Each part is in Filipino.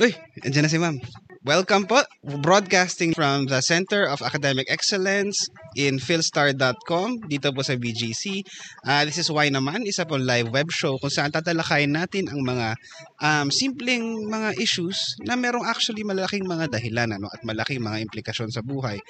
Uy, andyan na si ma'am. Welcome po. Broadcasting from the Center of Academic Excellence in philstar.com dito po sa BGC. Uh, this is Why Naman, isa po live web show kung saan tatalakayin natin ang mga um, simpleng mga issues na merong actually malaking mga dahilan ano, at malaking mga implikasyon sa buhay.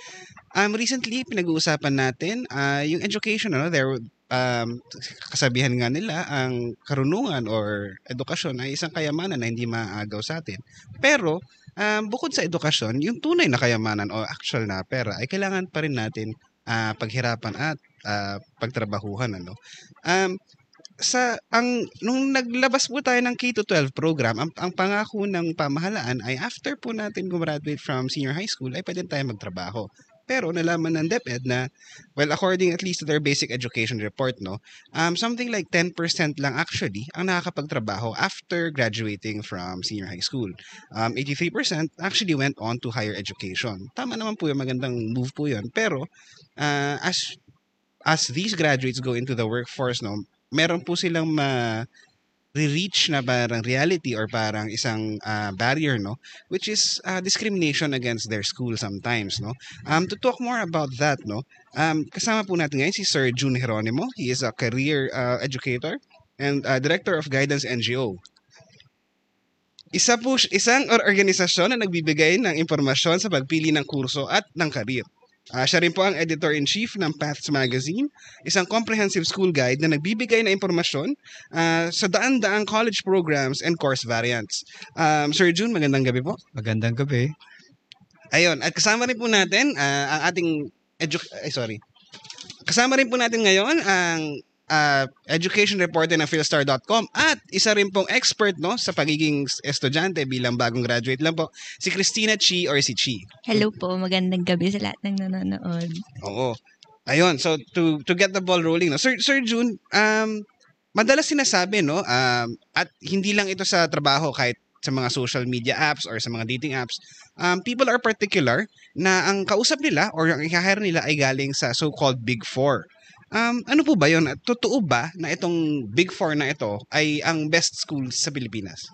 Um, recently, pinag-uusapan natin uh, yung education. Ano, there um, kasabihan nga nila, ang karunungan or edukasyon ay isang kayamanan na hindi maaagaw sa atin. Pero, um, bukod sa edukasyon, yung tunay na kayamanan o actual na pera ay kailangan pa rin natin uh, paghirapan at uh, pagtrabahuhan. Ano? Um, sa ang nung naglabas po tayo ng K-12 program, ang, ang pangako ng pamahalaan ay after po natin gumraduate from senior high school ay pwede tayo magtrabaho. Pero nalaman ng DepEd na, well, according at least to their basic education report, no, um, something like 10% lang actually ang nakakapagtrabaho after graduating from senior high school. Um, 83% actually went on to higher education. Tama naman po yung magandang move po yun. Pero, uh, as as these graduates go into the workforce, no, meron po silang ma re-reach na parang reality or parang isang uh, barrier no? Which is uh, discrimination against their school sometimes no? Um to talk more about that no? Um kasama po natin ngayon si Sir June Geronimo he is a career uh, educator and uh, director of guidance NGO isa po isang organisasyon na nagbibigay ng impormasyon sa pagpili ng kurso at ng karir Uh, siya rin po ang editor-in-chief ng Paths Magazine, isang comprehensive school guide na nagbibigay ng impormasyon uh, sa daan-daang college programs and course variants. Um, Sir June, magandang gabi po. Magandang gabi. Ayun, at kasama rin po natin uh, ang ating edu- ay sorry. Kasama rin po natin ngayon ang uh, education reporter ng philstar.com at isa rin pong expert no sa pagiging estudyante bilang bagong graduate lang po, si Christina Chi or si Chi. Hello po, magandang gabi sa lahat ng nanonood. Oo. Ayun, so to to get the ball rolling, no. Sir Sir June, um madalas sinasabi no, um at hindi lang ito sa trabaho kahit sa mga social media apps or sa mga dating apps, um, people are particular na ang kausap nila or ang i-hire nila ay galing sa so-called Big Four. Um, ano po ba yun? Totoo ba na itong Big Four na ito ay ang best schools sa Pilipinas?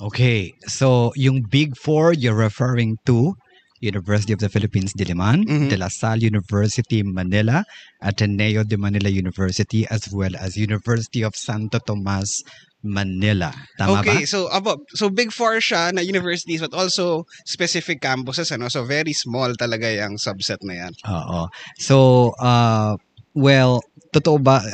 Okay, so yung Big Four you're referring to University of the Philippines Diliman, mm-hmm. De La Salle University Manila, Ateneo de Manila University, as well as University of Santo Tomas Manila. Tama okay, ba? so abo, so big four siya na universities but also specific campuses ano. So very small talaga yung subset na yan. Oo. So uh Well, totoo ba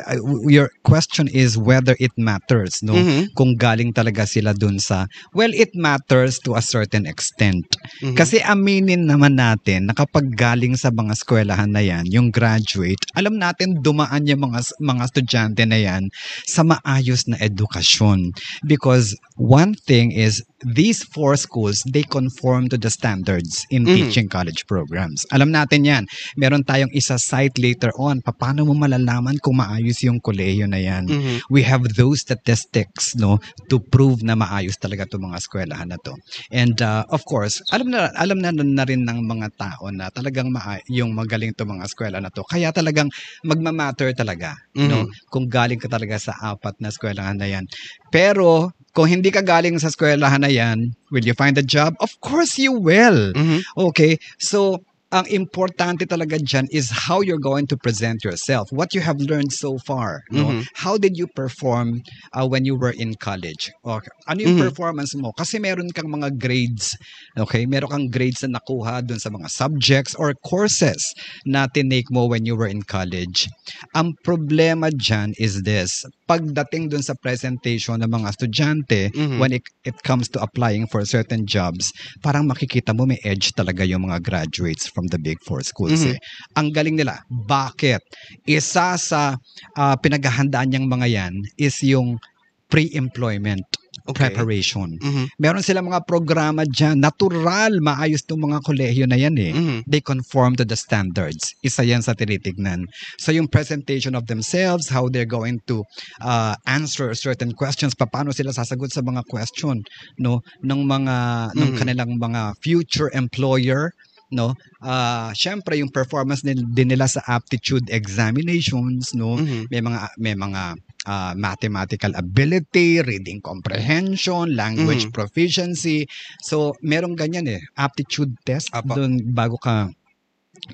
your question is whether it matters no mm-hmm. kung galing talaga sila dun sa well it matters to a certain extent mm-hmm. kasi aminin naman natin na kapag galing sa mga eskwelahan na yan yung graduate alam natin dumaan yung mga mga estudyante na yan sa maayos na edukasyon because one thing is these four schools they conform to the standards in mm-hmm. teaching college programs alam natin yan meron tayong isa site later on paano mo malalaman kung maayos yung kolehiyo na yan. Mm-hmm. We have those statistics no to prove na maayos talaga 'tong mga eskwelahan na to. And uh, of course, alam na alam na, na rin ng mga tao na talagang maa- yung magaling 'tong mga eskwela na to. Kaya talagang magma-matter talaga mm-hmm. no kung galing ka talaga sa apat na eskwelahan na yan. Pero kung hindi ka galing sa eskwelahan na yan, will you find a job? Of course you will. Mm-hmm. Okay? So, ang importante talaga dyan is how you're going to present yourself. What you have learned so far. No? Mm-hmm. How did you perform uh, when you were in college? Okay. Ano yung mm-hmm. performance mo? Kasi meron kang mga grades. Okay? Meron kang grades na nakuha dun sa mga subjects or courses na tinake mo when you were in college. Ang problema dyan is this. Pagdating dun sa presentation ng mga estudyante, mm-hmm. when it, it comes to applying for certain jobs, parang makikita mo may edge talaga yung mga graduates from the Big Four schools. Mm-hmm. Eh. Ang galing nila. Bakit? Isa sa uh, pinaghahandaan niyang mga yan is yung pre-employment okay. preparation. Mm-hmm. Meron silang mga programa dyan. Natural, maayos itong mga kolehiyo na yan eh. Mm-hmm. They conform to the standards. Isa yan sa tinitignan. So yung presentation of themselves, how they're going to uh, answer certain questions, paano sila sasagot sa mga question no ng mga mm-hmm. ng kanilang mga future employer no uh, syempre yung performance din, din nila sa aptitude examinations no mm-hmm. may mga may mga uh, mathematical ability, reading comprehension, language Mhm. proficiency. So, merong ganyan eh, aptitude test Apo. doon bago ka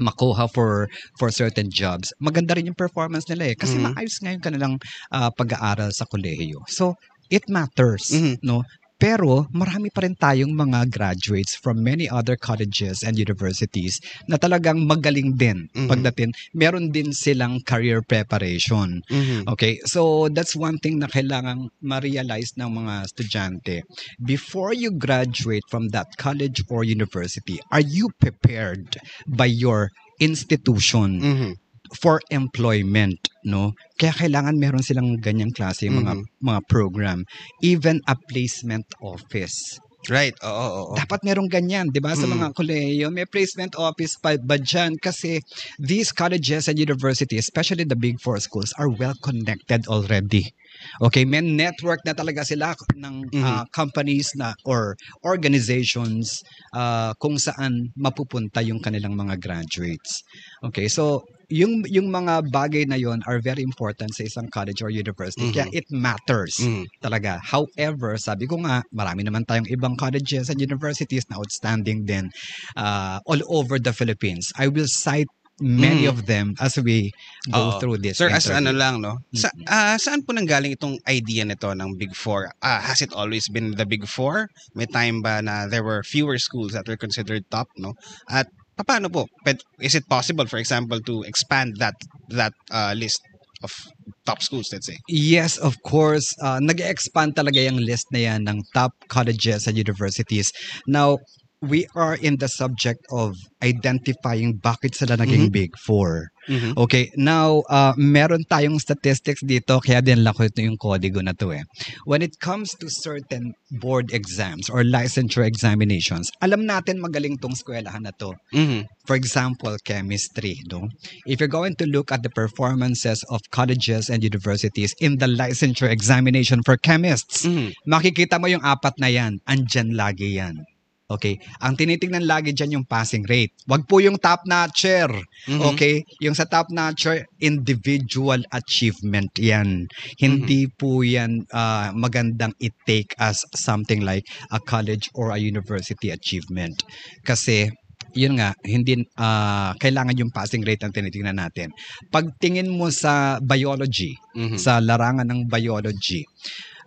makuha for for certain jobs. Maganda rin yung performance nila eh kasi Mhm. maayos ngayon kanilang ah, pag-aaral sa kolehiyo. So, it matters, Mhm. no? Pero marami pa rin tayong mga graduates from many other colleges and universities na talagang magaling din Mhm. pagdating. Meron din silang career preparation. Mhm. Okay, so that's one thing na kailangang ma-realize ng mga estudyante. Before you graduate from that college or university, are you prepared by your institution Mhm. For employment, no? Kaya kailangan meron silang ganyang klase yung mga mga program, even a placement office. Right. Oo, oo, oo. Dapat merong ganyan, 'di ba? Sa Mm. mga kolehiyo, may placement office pa ba dyan? Kasi these colleges and universities, especially the big four schools, are well connected already. Okay, may network na talaga sila ng Mhm. ah, companies na or organizations ah, kung saan mapupunta yung kanilang mga graduates. Okay, so yung yung mga bagay na yon are very important sa isang college or university. Mhm. Kaya it matters Mhm. talaga. However, sabi ko nga, marami naman tayong ibang colleges and universities na outstanding din uh, all over the Philippines. I will cite many Mm. of them as we go Oo. through this. Sir, as ano interview. lang, no? Sa, Mm. ah, saan po nanggaling itong idea nito ng Big Four? Ah, has it always been the Big Four? May time ba na there were fewer schools that were considered top, no? At paano po? Is it possible, for example, to expand that that ah, list of top schools, let's say? Yes, of course. Uh, nag-expand talaga yung list na yan ng top colleges and universities. Now, we are in the subject of identifying bakit sila naging Mhm. Big Four. Mhm. Okay, now, uh, meron tayong statistics dito, kaya din lang ko ito yung kodigo na to eh. When it comes to certain board exams or licensure examinations, alam natin magaling tong eskwelahan na to. Mhm. For example, chemistry. No? If you're going to look at the performances of colleges and universities in the licensure examination for chemists, Mhm. makikita mo yung apat na yan, andyan lagi yan. Okay? Ang tinitingnan lagi dyan yung passing rate. Wag po yung top notcher. Mhm. Okay? Yung sa top notcher, individual achievement yan. Hindi po yan ah, magandang i-take as something like a college or a university achievement. Kasi, yun nga, hindi ah, kailangan yung passing rate ang tinitingnan natin. Pagtingin mo sa biology, Mhm. sa larangan ng biology,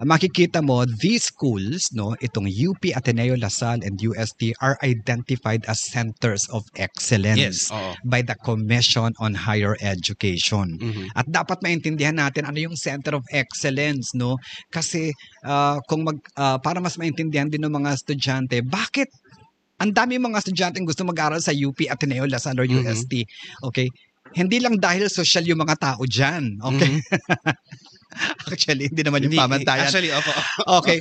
makikita mo these schools no itong UP Ateneo Lasal and UST are identified as centers of excellence Yes. Oo. by the Commission on Higher Education. Mhm. At dapat maintindihan natin ano yung center of excellence, no? Kasi ah, kung mag ah, para mas maintindihan din ng mga estudyante, bakit ang dami mga estudyante gusto mag-aral sa UP Ateneo Lasal or Mhm. UST? Okay? Hindi lang dahil social yung mga tao diyan, okay? Mhm. Actually, hindi naman yung Hindi- pamantayan. Actually, opo. Okay.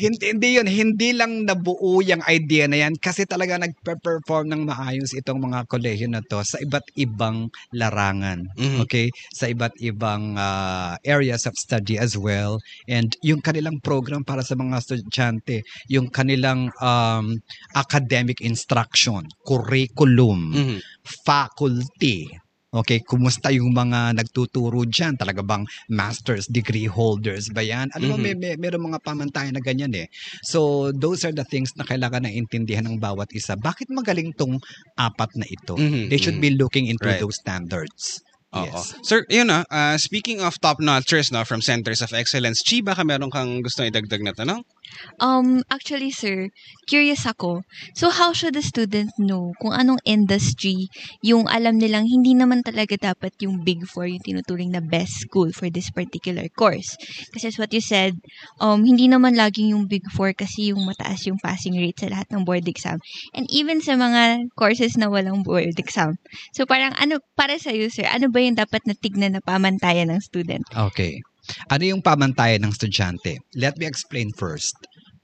hindi, hindi yun. Hindi lang nabuo yung idea na yan kasi talaga nagpe-perform ng maayos itong mga kolehiyo na to sa iba't ibang larangan. Mhm. Okay? Sa iba't ibang ah, areas of study as well. And yung kanilang program para sa mga estudyante, yung kanilang um, academic instruction, curriculum, Mhm. faculty. Okay, kumusta yung mga nagtuturo dyan? Talaga bang master's degree holders ba yan? Alam mo, Mhm. may, may, meron mga pamantayan na ganyan eh. So, those are the things na kailangan na intindihan ng bawat isa. Bakit magaling tong apat na ito? Mhm. They should Mhm. be looking into Right. those standards. Oo. Yes. Sir, yun na, ah, speaking of top-notchers no, from Centers of Excellence, Chi, baka meron kang gustong idagdag na tanong? Um, actually, sir, curious ako. So, how should the student know kung anong industry yung alam nilang hindi naman talaga dapat yung Big Four yung tinuturing na best school for this particular course? Kasi as what you said, um, hindi naman laging yung Big Four kasi yung mataas yung passing rate sa lahat ng board exam. And even sa mga courses na walang board exam. So, parang ano, para sa sir, ano ba yung dapat na tignan na pamantayan ng student? Okay. Ano yung pamantayan ng estudyante? Let me explain first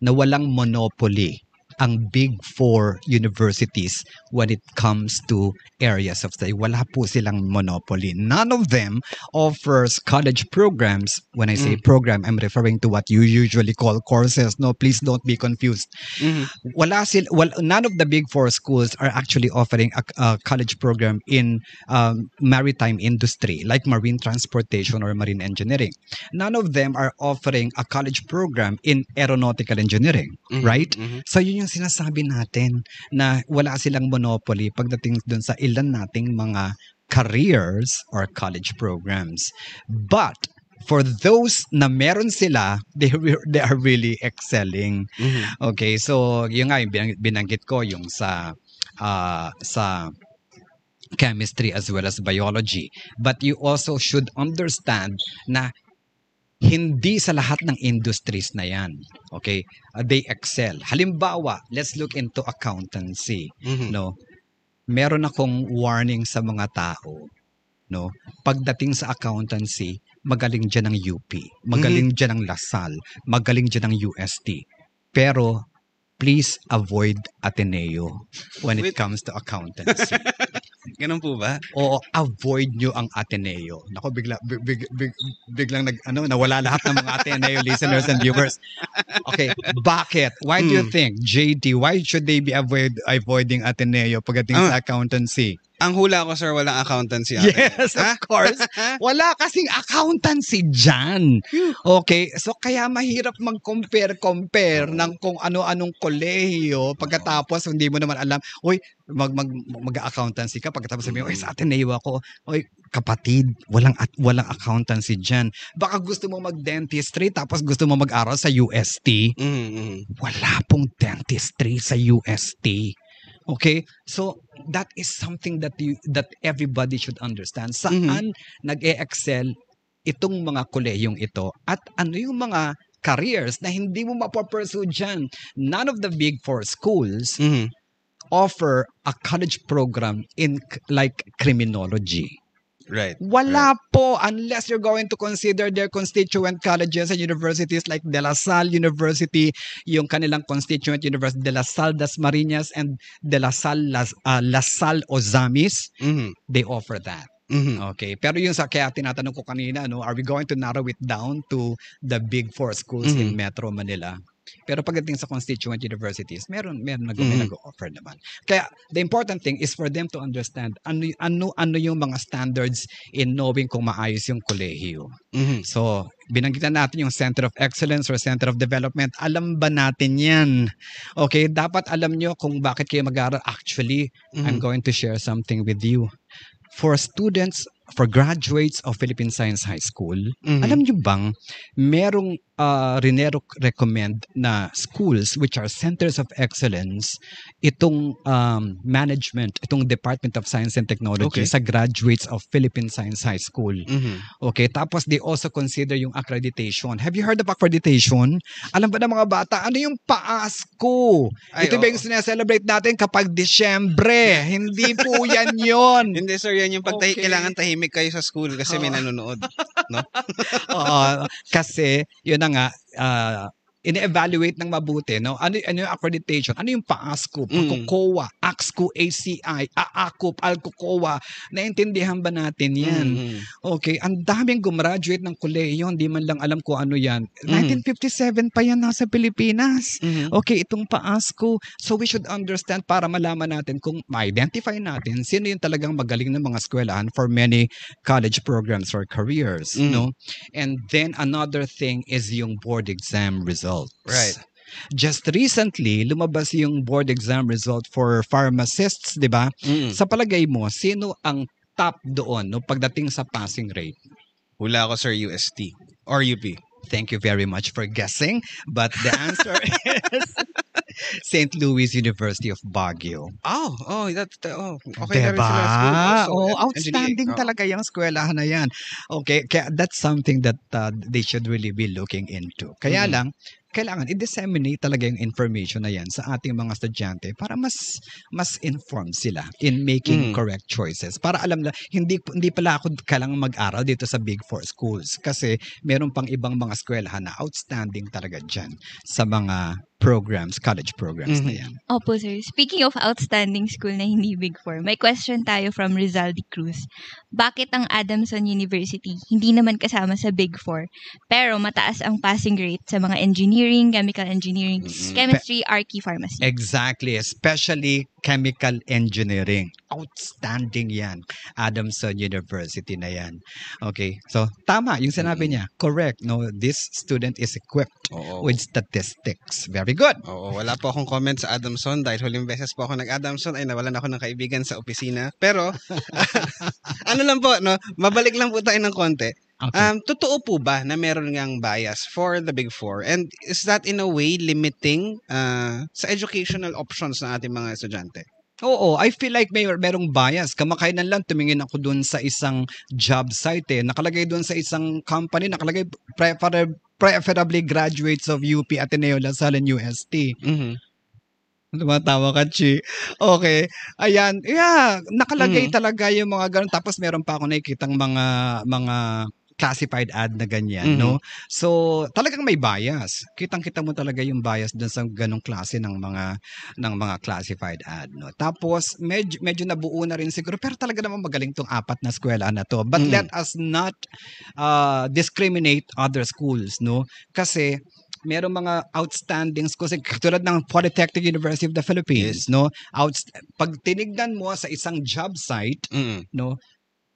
na walang monopoly ang Big Four universities when it comes to areas of study. Wala po silang monopoly. None of them offers college programs. When I say program, I'm referring to what you usually call courses. No, please don't be confused. Mhm. Wala sil, well, none of the Big Four schools are actually offering a, a college program in um, maritime industry, like marine transportation or marine engineering. None of them are offering a college program in aeronautical engineering, Mhm. right? Mhm. So yun yung sinasabi natin na wala silang monopoly pagdating dun sa ilan nating mga careers or college programs. But for those na meron sila, they, they are really excelling. Mhm. Okay, so yung nga yung binang- binanggit ko yung sa ah, sa chemistry as well as biology. But you also should understand na hindi sa lahat ng industries na yan. Okay? Uh, they excel. Halimbawa, let's look into accountancy. Mhm. No? Meron akong warning sa mga tao. No? Pagdating sa accountancy, magaling dyan ng UP. Magaling dyan ng LaSalle. Magaling dyan ng UST. Pero, please avoid Ateneo when it comes to accountancy. Ganun po ba? o avoid nyo ang Ateneo. Nako bigla big, big, big, biglang nag ano nawala lahat ng mga Ateneo listeners and viewers. Okay, bakit? Why do you Mm. think JD why should they be avoid avoiding Ateneo pagdating Ah. sa accountancy? Ang hula ko, sir, walang accountancy. ate. Yes, Ha? of course. Wala kasing accountancy dyan. Okay, so kaya mahirap mag-compare-compare ng kung ano-anong kolehiyo pagkatapos hindi mo naman alam, uy, mag, mag, mag-accountancy ka pagkatapos sabihin, uy, sa Ateneo ako. Uy, kapatid, walang at walang accountancy dyan. Baka gusto mo mag-dentistry tapos gusto mo mag-aral sa UST Mhm, mhm. wala pong dentistry sa UST. Okay? So that is something that you that everybody should understand. Saan nag-e-excel itong mga kolehiyong ito at ano yung mga careers na hindi mo mapapursue dyan. None of the big four schools Mhm. offer a college program in like criminology. Right. Wala po unless you're going to consider their constituent colleges and universities like De La Salle University, yung kanilang constituent university De La Salle Das Marinas and De La Salle Las, ah, La Salle Ozamis, Mhm. they offer that. Mhm. Okay, pero yung sa kaya tinatanong ko kanina, no, are we going to narrow it down to the big four schools in Mhm. Metro Manila? Pero pagdating sa constituent universities, meron meron nag may Mhm. nag-offer naman. Kaya the important thing is for them to understand ano ano ano yung mga standards in knowing kung maayos yung kolehiyo. Mhm. So, binanggitan natin yung Center of Excellence or Center of Development. Alam ba natin 'yan? Okay, dapat alam nyo kung bakit kayo mag-aaral. Actually, I'm Mhm. going to share something with you. For students, for graduates of Philippine Science High School, Mhm. alam nyo bang merong uh, rinero recommend na schools which are centers of excellence itong um, management, itong Department of Science and Technology Okay. sa graduates of Philippine Science High School. Mhm. Okay, tapos they also consider yung accreditation. Have you heard of accreditation? Alam ba ng mga bata, ano yung paasko? Ay, Ito ba oo. yung sineselebrate natin kapag Disyembre? Hindi po yan yon. Hindi sir, yan yung pag Okay. kailangan tahimik kayo sa school kasi may Oo. nanonood. Oo, kasi yun na nga, ah, ine-evaluate ng mabuti, no? Ano, ano yung accreditation? Ano yung PASCO, Mm. PACOCOA, AXCO, ACI, AACOP, ALCOCOA? Naintindihan ba natin yan? Mhm. Okay, ang daming gumraduate ng kolehiyo, hindi man lang alam kung ano yan. Mm. 1957 pa yan nasa Pilipinas. Mhm. Okay, itong PASCO. So we should understand para malaman natin kung ma-identify natin sino yung talagang magaling ng mga eskwelahan for many college programs or careers, Mm. no? And then another thing is yung board exam results. Right. Just recently, lumabas yung board exam result for pharmacists, di ba? Mhm. Sa palagay mo, sino ang top doon no pagdating sa passing rate? Hula ko sir, UST or UP. Thank you very much for guessing, but the answer is St. Louis University of Baguio. Oh, oh, that, oh, okay na rin diba? sila school. Oh, outstanding. Oh. talaga yung eskwelahan na yan. Okay, kaya that's something that uh, they should really be looking into. Kaya Mhm. lang, kailangan i-disseminate talaga yung information na yan sa ating mga estudyante para mas mas informed sila in making Mhm. correct choices. Para alam na hindi hindi pala ako kailangan mag-aral dito sa Big Four schools kasi meron pang ibang mga eskwelahan na outstanding talaga dyan sa mga programs, college programs na Mhm. yan. Opo, sir. Speaking of outstanding school na hindi Big Four, may question tayo from Rizal de Cruz. Bakit ang Adamson University hindi naman kasama sa Big Four, pero mataas ang passing rate sa mga engineering, chemical engineering, Mhm. chemistry, archi, pharmacy? Exactly, especially chemical engineering. Outstanding yan. Adamson University na yan. Okay, so tama yung sinabi niya. Correct. No, this student is equipped Oo. with statistics. Very good. Oo, wala po akong comment sa Adamson dahil huling beses po ako nag-Adamson ay nawalan ako ng kaibigan sa opisina. Pero, ano lang po, no? Mabalik lang po tayo ng konti. Okay. Um, totoo po ba na meron ngang bias for the Big Four? And is that in a way limiting uh, sa educational options ng ating mga estudyante? Oo, I feel like may merong bias. Kamakainan lang tumingin ako dun sa isang job site eh. Nakalagay dun sa isang company, nakalagay prefer- preferably graduates of UP Ateneo Lasal and UST. Mhm. Tumatawa ka, Chi. Okay. Ayan. Yeah, nakalagay Mhm. talaga yung mga ganun. Tapos meron pa ako nakikitang mga mga classified ad na ganyan, no? So, talagang may bias. Kitang-kita mo talaga yung bias dun sa ganong klase ng mga ng mga classified ad, no? Tapos medyo medyo nabuo na rin siguro pero talaga naman magaling tong apat na eskwela na to. But Mhm. let us not uh, discriminate other schools, no? Kasi merong mga outstanding schools katulad ng Polytechnic University of the Philippines, no? Outst- pag tinignan mo sa isang job site, Mhm. no?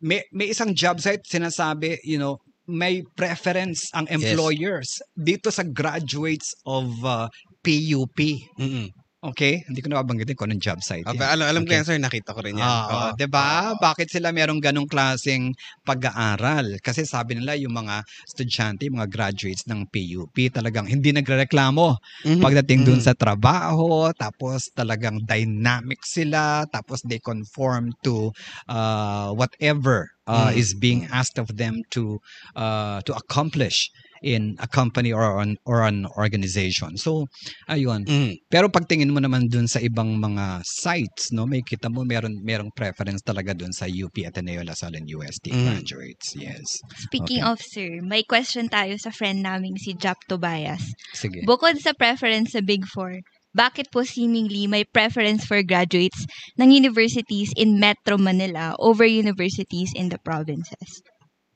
May may isang job site sinasabi, you know, may preference ang employers dito sa graduates of uh, PUP. Mhm. Okay? Hindi ko na babanggitin kung anong job site. Okay, yan. alam, alam ko Okay. yan, sir. Nakita ko rin yan. Oo, Oo. 'di ba? Bakit sila merong ganong klaseng pag-aaral? Kasi sabi nila yung mga estudyante, yung mga graduates ng PUP talagang hindi nagrereklamo Mhm. pagdating dun Mhm. sa trabaho, tapos talagang dynamic sila, tapos they conform to uh, whatever uh, Mm. is being asked of them to uh, to accomplish in a company or an or an organization. So, ayun. Mhm. Pero pagtingin mo naman dun sa ibang mga sites, no, may kita mo meron merong preference talaga dun sa UP Ateneo Lasal and UST Mm. graduates. Yes. Speaking Okay. of, sir, may question tayo sa friend naming si Jap Tobias. Sige. Bukod sa preference sa Big Four, bakit po seemingly may preference for graduates ng universities in Metro Manila over universities in the provinces?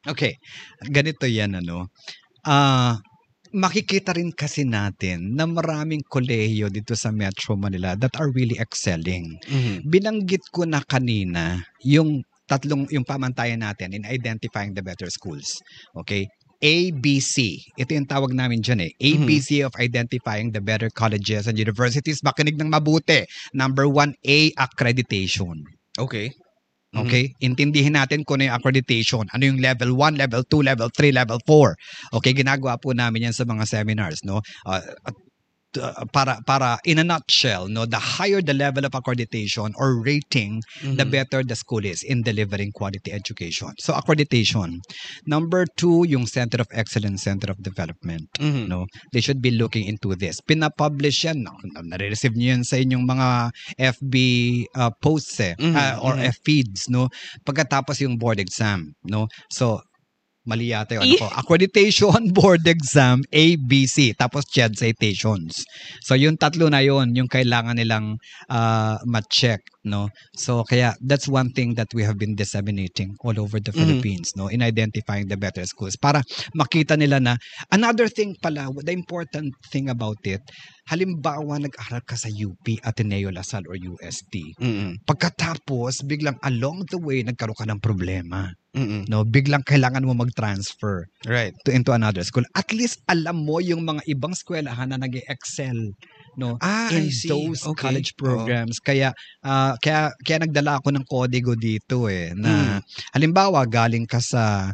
Okay. Ganito 'yan ano. Ah, makikita rin kasi natin na maraming kolehiyo dito sa Metro Manila that are really excelling. Mhm. Binanggit ko na kanina yung tatlong yung pamantayan natin in identifying the better schools. Okay? ABC. Ito yung tawag namin dyan eh. ABC of identifying the better colleges and universities. Makinig ng mabuti. Number one, A, accreditation. Okay. Mhm. Okay? Intindihin natin kung ano yung accreditation. Ano yung level 1, level 2, level 3, level 4. Okay, ginagawa po namin yan sa mga seminars, no? Uh, at, uh, para para in a nutshell, no, the higher the level of accreditation or rating, the Mhm. better the school is in delivering quality education. So accreditation. Number two, yung Center of Excellence, Center of Development. Mhm. No, they should be looking into this. Pinapublish yan. No, nare-receive niyo yan sa inyong mga FB uh, posts eh, Mhm, uh, or mhm. F feeds, no? Pagkatapos yung board exam, no? So, mali yata yung ano ko. Accreditation, board exam, ABC, tapos CHED citations. So, yung tatlo na yon yung kailangan nilang uh, ma-check, no? So, kaya that's one thing that we have been disseminating all over the Mhm. Philippines, no? In identifying the better schools para makita nila na another thing pala, the important thing about it, halimbawa nag-aral ka sa UP, Ateneo Lasal or UST. Mhm. Pagkatapos, biglang along the way, nagkaroon ka ng problema. Mhm. No? Biglang kailangan mo mag-transfer Right. to into another school. At least alam mo yung mga ibang eskwelahan na nag excel no Ah, in those Okay. college Oo. programs. Kaya ah, kaya kaya nagdala ako ng kodigo dito eh Mm. na halimbawa galing ka sa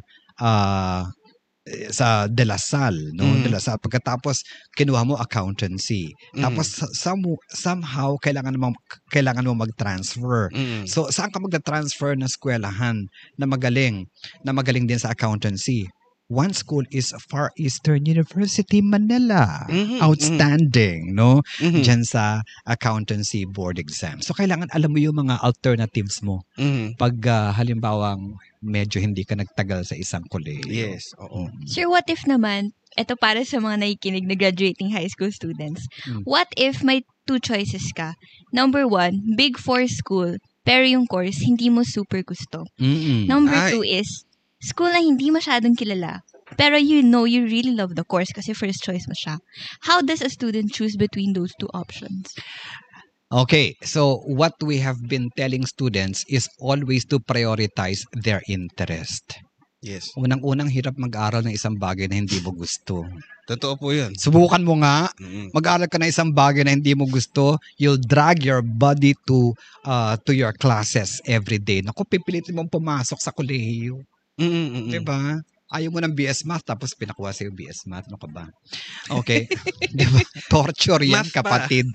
eh, sa De La Salle, no? Mm. De La Salle. Pagkatapos kinuha mo accountancy. Mhm. Tapos some, somehow kailangan mo kailangan mo mag-transfer. Mhm. So, saan ka magta-transfer na eskwelahan na magaling, na magaling din sa accountancy? One school is Far Eastern University Manila. Mhm, Outstanding, no? mhm, Diyan sa accountancy board exam. So kailangan alam mo yung mga alternatives mo mhm. pag ah, halimbawang medyo hindi ka nagtagal sa isang kolehiyo. Yes, oo. Mm. Sir, what if naman, ito para sa mga nakikinig na graduating high school students, Mm. what if may two choices ka? Number one, big four school, pero yung course, hindi mo super gusto. Mm-mm. Number Ay. two is, school na hindi masyadong kilala, pero you know you really love the course kasi first choice mo siya. How does a student choose between those two options? Okay, so what we have been telling students is always to prioritize their interest. Yes. Unang-unang hirap mag-aral ng isang bagay na hindi mo gusto. Totoo po yun. Subukan mo nga, Mhm. mag-aral ka ng isang bagay na hindi mo gusto, you'll drag your body to uh, to your classes every day. Naku, pipilitin mong pumasok sa kolehiyo. Mhm, mhm. Diba? Ayaw mo ng BS Math tapos pinakuha sa'yo BS Math. Ano ka ba? Okay. diba? Torture yan, Math pa. kapatid.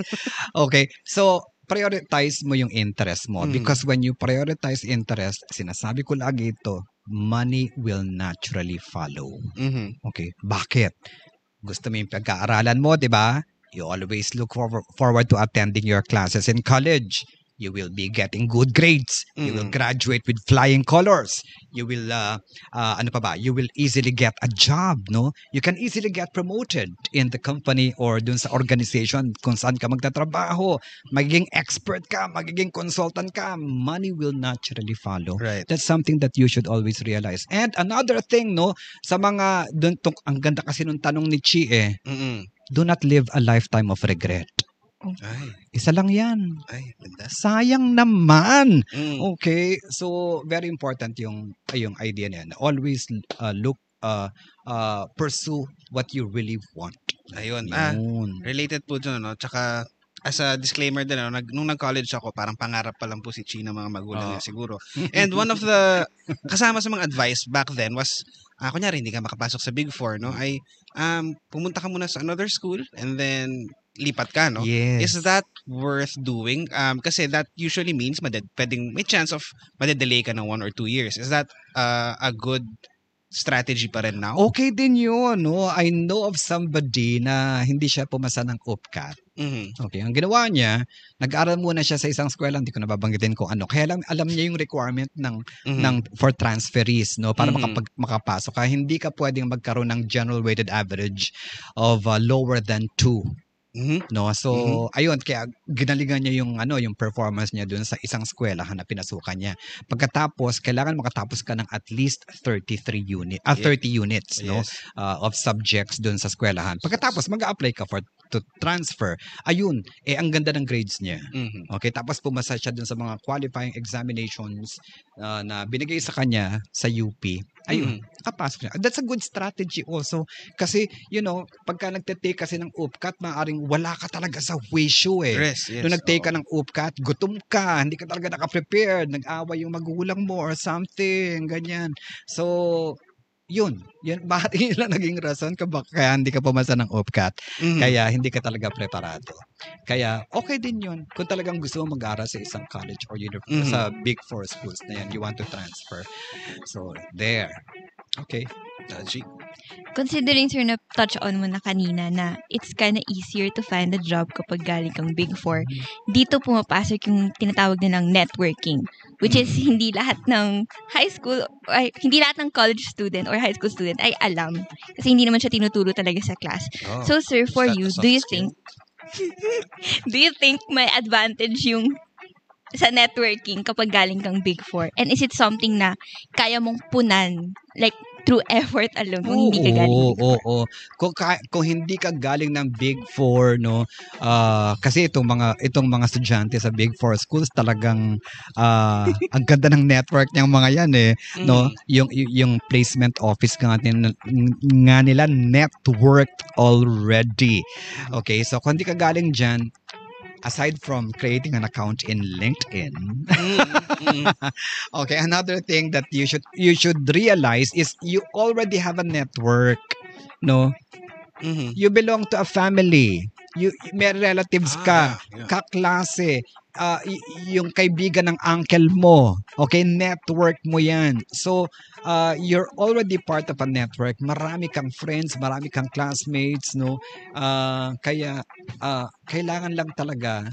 Okay. So, prioritize mo yung interest mo. Mm. Because when you prioritize interest, sinasabi ko lagi ito, money will naturally follow. Mhm. Okay. Bakit? Gusto mo yung pag-aaralan mo, di ba? You always look forward, forward to attending your classes in college. You will be getting good grades. You will Mm. graduate with flying colors. You will, uh, uh, ano pa ba? You will easily get a job, no? You can easily get promoted in the company or dun sa organization kung saan ka magtatrabaho. Magiging expert ka, magiging consultant ka. Money will naturally follow. Right. That's something that you should always realize. And another thing, no, sa mga, dun, tung, ang ganda kasi nung tanong ni Chi eh, Mhm. do not live a lifetime of regret. Ay, Isa lang yan. ay, ganda. Sayang naman. Mm. Okay, so very important yung yung idea niyan. Always uh, look uh, uh, pursue what you really want. Ayun. Ah, Yun. related po dun, no? Tsaka, as a disclaimer din, no? nag, nung nag-college ako, parang pangarap pa lang po si Chi ng mga magulang Oo. niya siguro. And one of the, kasama sa mga advice back then was, ah, kunyari, hindi ka makapasok sa Big Four, no? Ay, um, pumunta ka muna sa another school and then lipat ka, no? Yes. Is that worth doing? Um, kasi that usually means madad, pwedeng, may chance of madedelay ka ng one or two years. Is that uh, a good strategy pa rin now? Okay din yun, no? I know of somebody na hindi siya pumasa ng UPCAT. Mhm. Okay, ang ginawa niya, nag-aral muna siya sa isang eskwela, hindi ko nababanggitin kung ano. Kaya lang alam niya yung requirement ng Mhm. ng for transferees no para Mhm. makapag, makapasok ka. Hindi ka pwedeng magkaroon ng general weighted average of uh, lower than 2 Mhm. no so ayun kaya ginalingan niya yung ano yung performance niya dun sa isang eskwelahan na pinasukan niya pagkatapos kailangan makatapos ka ng at least 33 unit ah Yeah. 30 units no Yes. uh, of subjects dun sa eskwelahan pagkatapos mag-apply ka for to transfer ayun eh ang ganda ng grades niya Mhm. Okay, tapos pumasa siya dun sa mga qualifying examinations uh, na binigay sa kanya sa UP. Ayun, Mhm. kapasok siya. That's a good strategy also. Kasi, you know, pagka nagtitake kasi ng UPCAT, maaaring wala ka talaga sa wisyo eh. Yes, yes. Nung nag-take ka oo. ng UPCAT, gutom ka, hindi ka talaga naka-prepared, nag-away yung magulang mo or something, ganyan. So, yun. Yan, bakit yun lang naging rason ka ba kaya hindi ka pumasa ng UPCAT? Mhm. Kaya hindi ka talaga preparado. Kaya okay din yun. Kung talagang gusto mo mag-aral sa isang college or university, Mhm. sa big four schools na yan, you want to transfer. So, there. Okay. Taji. Considering, sir, na touch on mo na kanina na it's kinda easier to find a job kapag galing kang Big Four, dito pumapasok yung tinatawag nilang networking, which is hindi lahat ng high school, ay, hindi lahat ng college student or high school student ay alam. Kasi hindi naman siya tinuturo talaga sa class. Oh. So, sir, for you, do you think, do you think may advantage yung sa networking kapag galing kang Big Four? And is it something na kaya mong punan, like, through effort alone kung hindi ka galing Big Four? oo, oo. Kung, ka- kung hindi ka galing ng Big Four, no, ah, kasi itong mga itong mga estudyante sa Big Four schools talagang ah, ang ganda ng network niyang mga yan eh, no? Mhm. Yung yung placement office nga, nga nila networked already. Okay, so kung hindi ka galing diyan, aside from creating an account in LinkedIn, Mhm, mhm. Okay, another thing that you should you should realize is you already have a network. No, Mhm. you belong to a family. You may relatives ka, Ah, yeah. kaklase. Ah, y- yung kaibigan ng uncle mo. Okay, network mo yan. So, uh, you're already part of a network. Marami kang friends, marami kang classmates, no? Ah, kaya, ah, kailangan lang talaga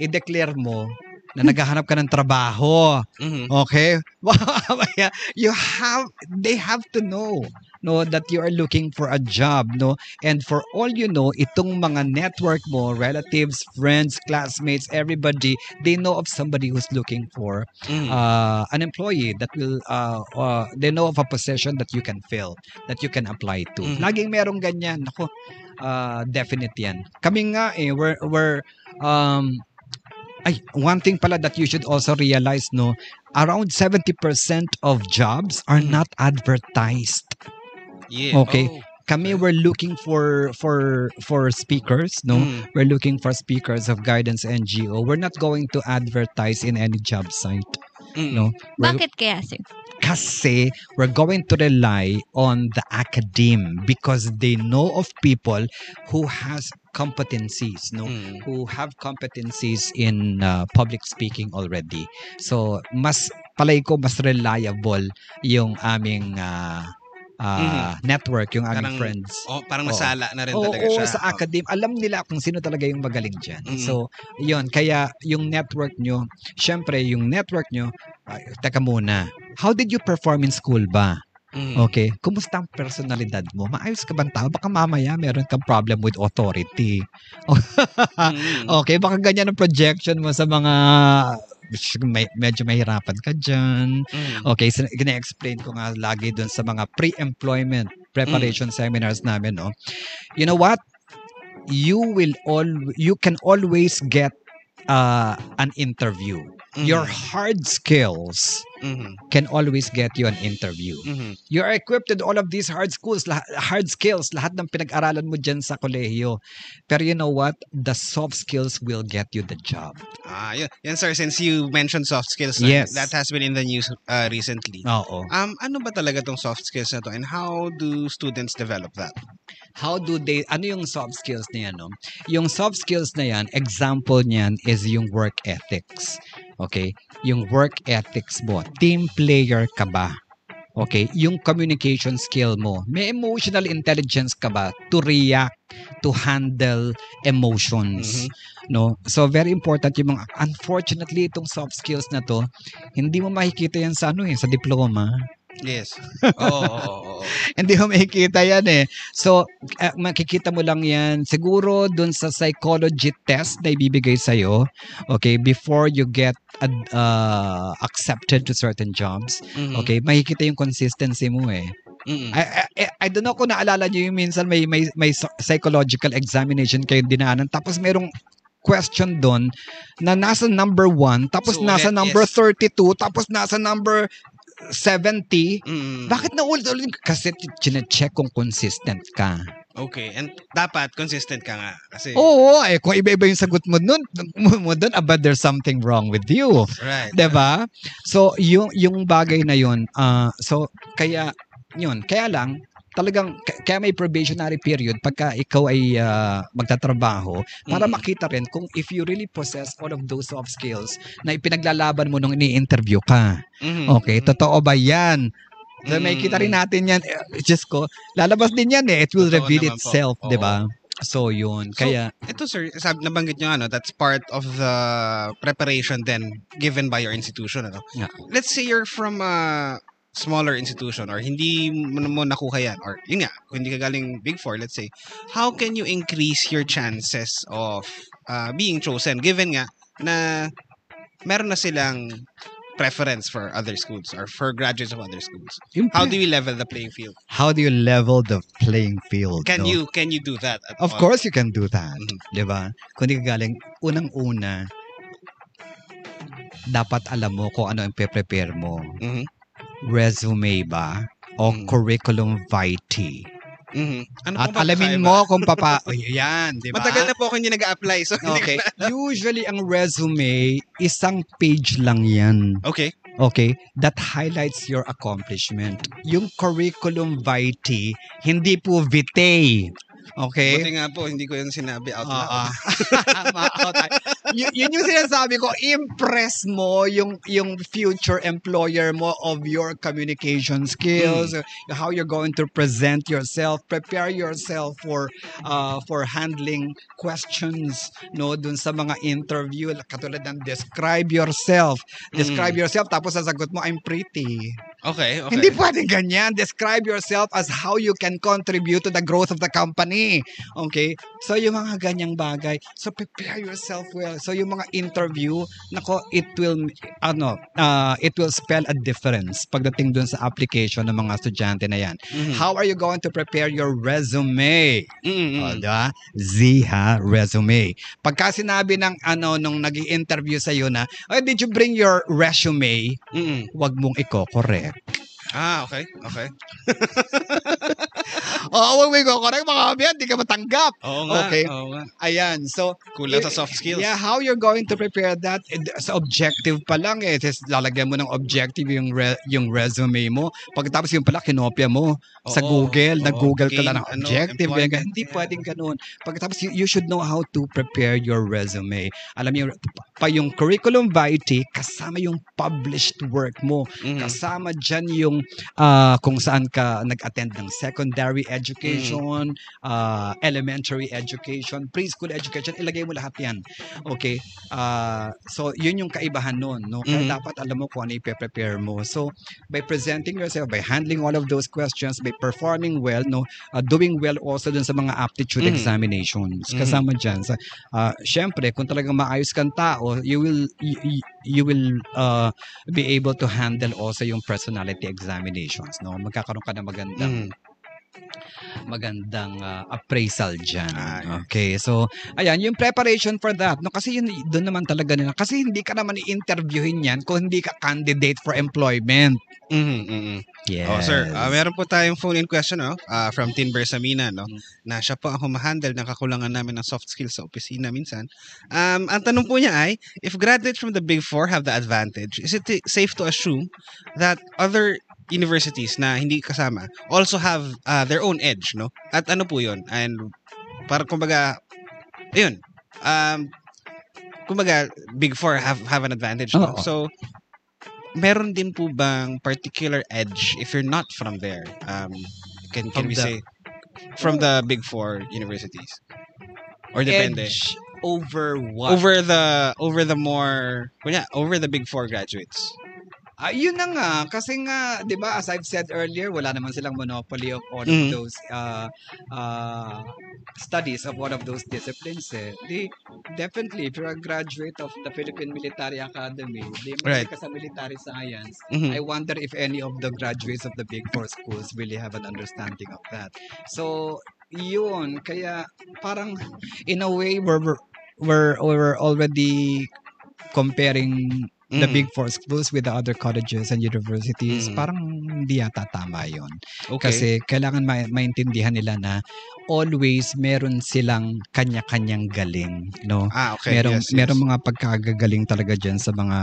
i-declare mo na naghahanap ka ng trabaho. Mhm. Okay? You have they have to know no that you are looking for a job no and for all you know itong mga network mo relatives friends classmates everybody they know of somebody who's looking for Mhm. uh, an employee that will uh, uh, they know of a position that you can fill that you can apply to Mhm. laging merong ganyan ako uh, definite yan kami nga eh we're, we're um, ay, one thing pala that you should also realize, no, around 70% of jobs are Mhm. not advertised. Yeah. okay. Oh. Kami we're looking for for for speakers, no. Mhm. We're looking for speakers of guidance NGO. We're not going to advertise in any job site, Mhm. no. We're- Bakit kaya, sir? kasi we're going to rely on the academe because they know of people who has competencies, no. Mhm. who have competencies in uh, public speaking already. So, mas palay ko mas reliable yung aming uh, uh, network, yung aming Parang- friends. Oh, parang Oo. nasala na rin Oo, talaga oo, siya. sa academe, alam nila kung sino talaga yung magaling dyan. Mhm. So, yun, kaya yung network nyo, syempre, yung network nyo, ay, teka muna, how did you perform in school ba? Mhm. Okay, kumusta ang personalidad mo? Maayos ka bang tao? Baka mamaya meron kang problem with authority. Mhm. Okay, baka ganyan ang projection mo sa mga may, medyo mahirapan ka dyan. Mhm. Okay, so, gina-explain ko nga lagi dun sa mga pre-employment preparation seminars namin, no? You know what? You will all you can always get uh, an interview. Mhm. Your hard skills Mhm. can always get you an interview. Mhm. You are equipped with all of these hard lah- hard skills, lahat ng pinag-aralan mo dyan sa kolehiyo. Pero you know what? The soft skills will get you the job. Ah, yun. Yan sir, since you mentioned soft skills, Yes. that has been in the news uh, recently. Oo. Um, ano ba talaga tong soft skills na to and how do students develop that? How do they, ano yung soft skills na yan? No? Yung soft skills na yan, example niyan is yung work ethics. Okay? Yung work ethics mo. Team player ka ba? Okay? Yung communication skill mo. May emotional intelligence ka ba to react, to handle emotions? Mhm. No? So, very important yung mga, unfortunately, itong soft skills na to, hindi mo makikita yan sa ano eh, sa diploma. Yes. Oo, oo. hindi mo makikita yan eh. So, eh, makikita mo lang yan siguro dun sa psychology test na ibibigay sa'yo, okay, before you get ad- uh, accepted to certain jobs, Mhm. okay, makikita yung consistency mo eh. Mhm. I, I, I- I don't know kung naalala nyo yung minsan may, may, may psychological examination kayo dinaanan, tapos merong question doon na nasa number 1, tapos So, nasa ulit, number yes. 32, tapos nasa number 70, Mhm. bakit na ulit-ulit? Kasi chinecheck kung consistent ka. Okay. And dapat consistent ka nga. Kasi, Oo, eh, kung iba-iba yung sagot mo nun, mo dun, aba, there's something wrong with you. right. ba? So, yung, yung bagay na yun, ah, so, kaya, yun, kaya lang, talagang, kaya may probationary period pagka ikaw ay ah, magtatrabaho para Mhm. makita rin kung if you really possess all of those soft skills na ipinaglalaban mo nung ini-interview ka. Mhm. Okay, Mhm. totoo ba yan? So, may kita rin Mm. natin yan. Eh, Diyos ko, lalabas din yan eh. It will Totoo reveal itself, di ba? So, yun. So, Kaya, Ito sir, sab nabanggit nyo ano, that's part of the preparation then given by your institution. Ano? Yeah. Let's say you're from a smaller institution or hindi mo, nakuha yan or yun nga, kung hindi ka galing Big Four, let's say, how can you increase your chances of uh, being chosen given nga na meron na silang preference for other schools or for graduates of other schools. How do we level the playing field? how do you level the playing field? Can no? you can you do that? At Of all? course you can do that. Mhm. Di ba? Kung di ka galing, unang-una, dapat alam mo kung ano ang prepare mo. Mhm. Resume ba? O Mhm. curriculum vitae? Mhm. Ano At alamin kakaiba? mo kung papa... Oh, yan, di ba? Matagal na po ako hindi nag-a-apply. So Okay. Usually, ang resume, isang page lang yan. Okay. Okay? That highlights your accomplishment. Yung curriculum vitae, hindi po vitae. Okay? Buti nga po, hindi ko yun sinabi out loud. Ma-out tayo. Y- yun yung sinasabi ko, impress mo yung yung future employer mo of your communication skills, how you're going to present yourself, prepare yourself for uh, for handling questions no dun sa mga interview katulad ng describe yourself. Describe yourself tapos sasagot mo I'm pretty. Okay, okay. Hindi pwedeng ganyan. Describe yourself as how you can contribute to the growth of the company. Okay? So, yung mga ganyang bagay. So, prepare yourself well. So, yung mga interview, nako, it will, ano, uh, it will spell a difference pagdating dun sa application ng mga estudyante na yan. Mhm. How are you going to prepare your resume? Mm-mm. O, diba? Z ha, resume. Pagka sinabi ng ano nung nag interview sa iyo na, oh, did you bring your resume? Mm-mm. Wag mong iko-correct. Ah, okay, okay. Oo, wag mo iko-correct mga kabyan, di ka matanggap. Oo nga, Okay. oo nga. Ayan, so Kulang sa soft skills. Yeah, how you're going to prepare that eh, sa objective pa lang eh. Just lalagyan mo ng objective yung re- yung resume mo. Pagkatapos yung pala kinopya mo sa Oo, Google, oo. nag-Google ka lang ng ano, objective. employment. Hindi pwedeng ganun. Pagkatapos you, you should know how to prepare your resume. Alam niyo pa yung curriculum vitae kasama yung published work mo. Mhm. Kasama dyan yung ah, kung saan ka nag-attend ng secondary education, ah, elementary education, preschool education, ilagay mo lahat yan. Okay? Ah, so, yun yung kaibahan nun. No? Kaya Mhm. dapat alam mo kung ano i-prepare mo. So, by presenting yourself, by handling all of those questions, by performing well, no, ah, doing well also dun sa mga aptitude Mhm. examinations. Mhm. Kasama dyan. Sa, ah, Siyempre, kung talagang maayos kang tao, you will you, you- will uh, be able to handle also yung personality examinations no magkakaroon ka ng magandang Mhm. Magandang uh, appraisal diyan yes. okay so ayan yung preparation for that no kasi yun doon naman talaga nila kasi hindi ka naman i-interviewin yan kung hindi ka candidate for employment Mhm, mhm. yes Oh, sir, ah, meron po tayong phone-in question no? Ah, from Tin Bersamina, no? Mm. Na siya po ang humahandle ng kakulangan namin ng soft skills sa opisina minsan. Um, ang tanong po niya ay, if graduates from the Big Four have the advantage, is it safe to assume that other universities na hindi kasama also have ah, their own edge, no? At ano po yun? And para kumbaga, ayun, um, kumbaga, Big Four have, have an advantage. No? So, meron din po bang particular edge if you're not from there? Um, can can Of we the- say from the big four universities? Or depende? edge over what Over the over the more kunya, over the big four graduates. Ah, yun na nga, kasi nga, di ba, as I've said earlier, wala naman silang monopoly of all Mhm. of those uh, uh, studies of one of those disciplines. Eh. Di, definitely, if you're a graduate of the Philippine Military Academy, di mo Right. ka sa military science, Mhm. I wonder if any of the graduates of the Big Four schools really have an understanding of that. So, yun, kaya parang in a way, we're, we're, we're already comparing the Mhm. big four schools with the other colleges and universities, Mm. parang hindi yata tama yun. okay. Kasi kailangan ma- maintindihan nila na always meron silang kanya-kanyang galing, no? ah, okay. merong yes, yes. merong mga pagkagagaling talaga diyan sa mga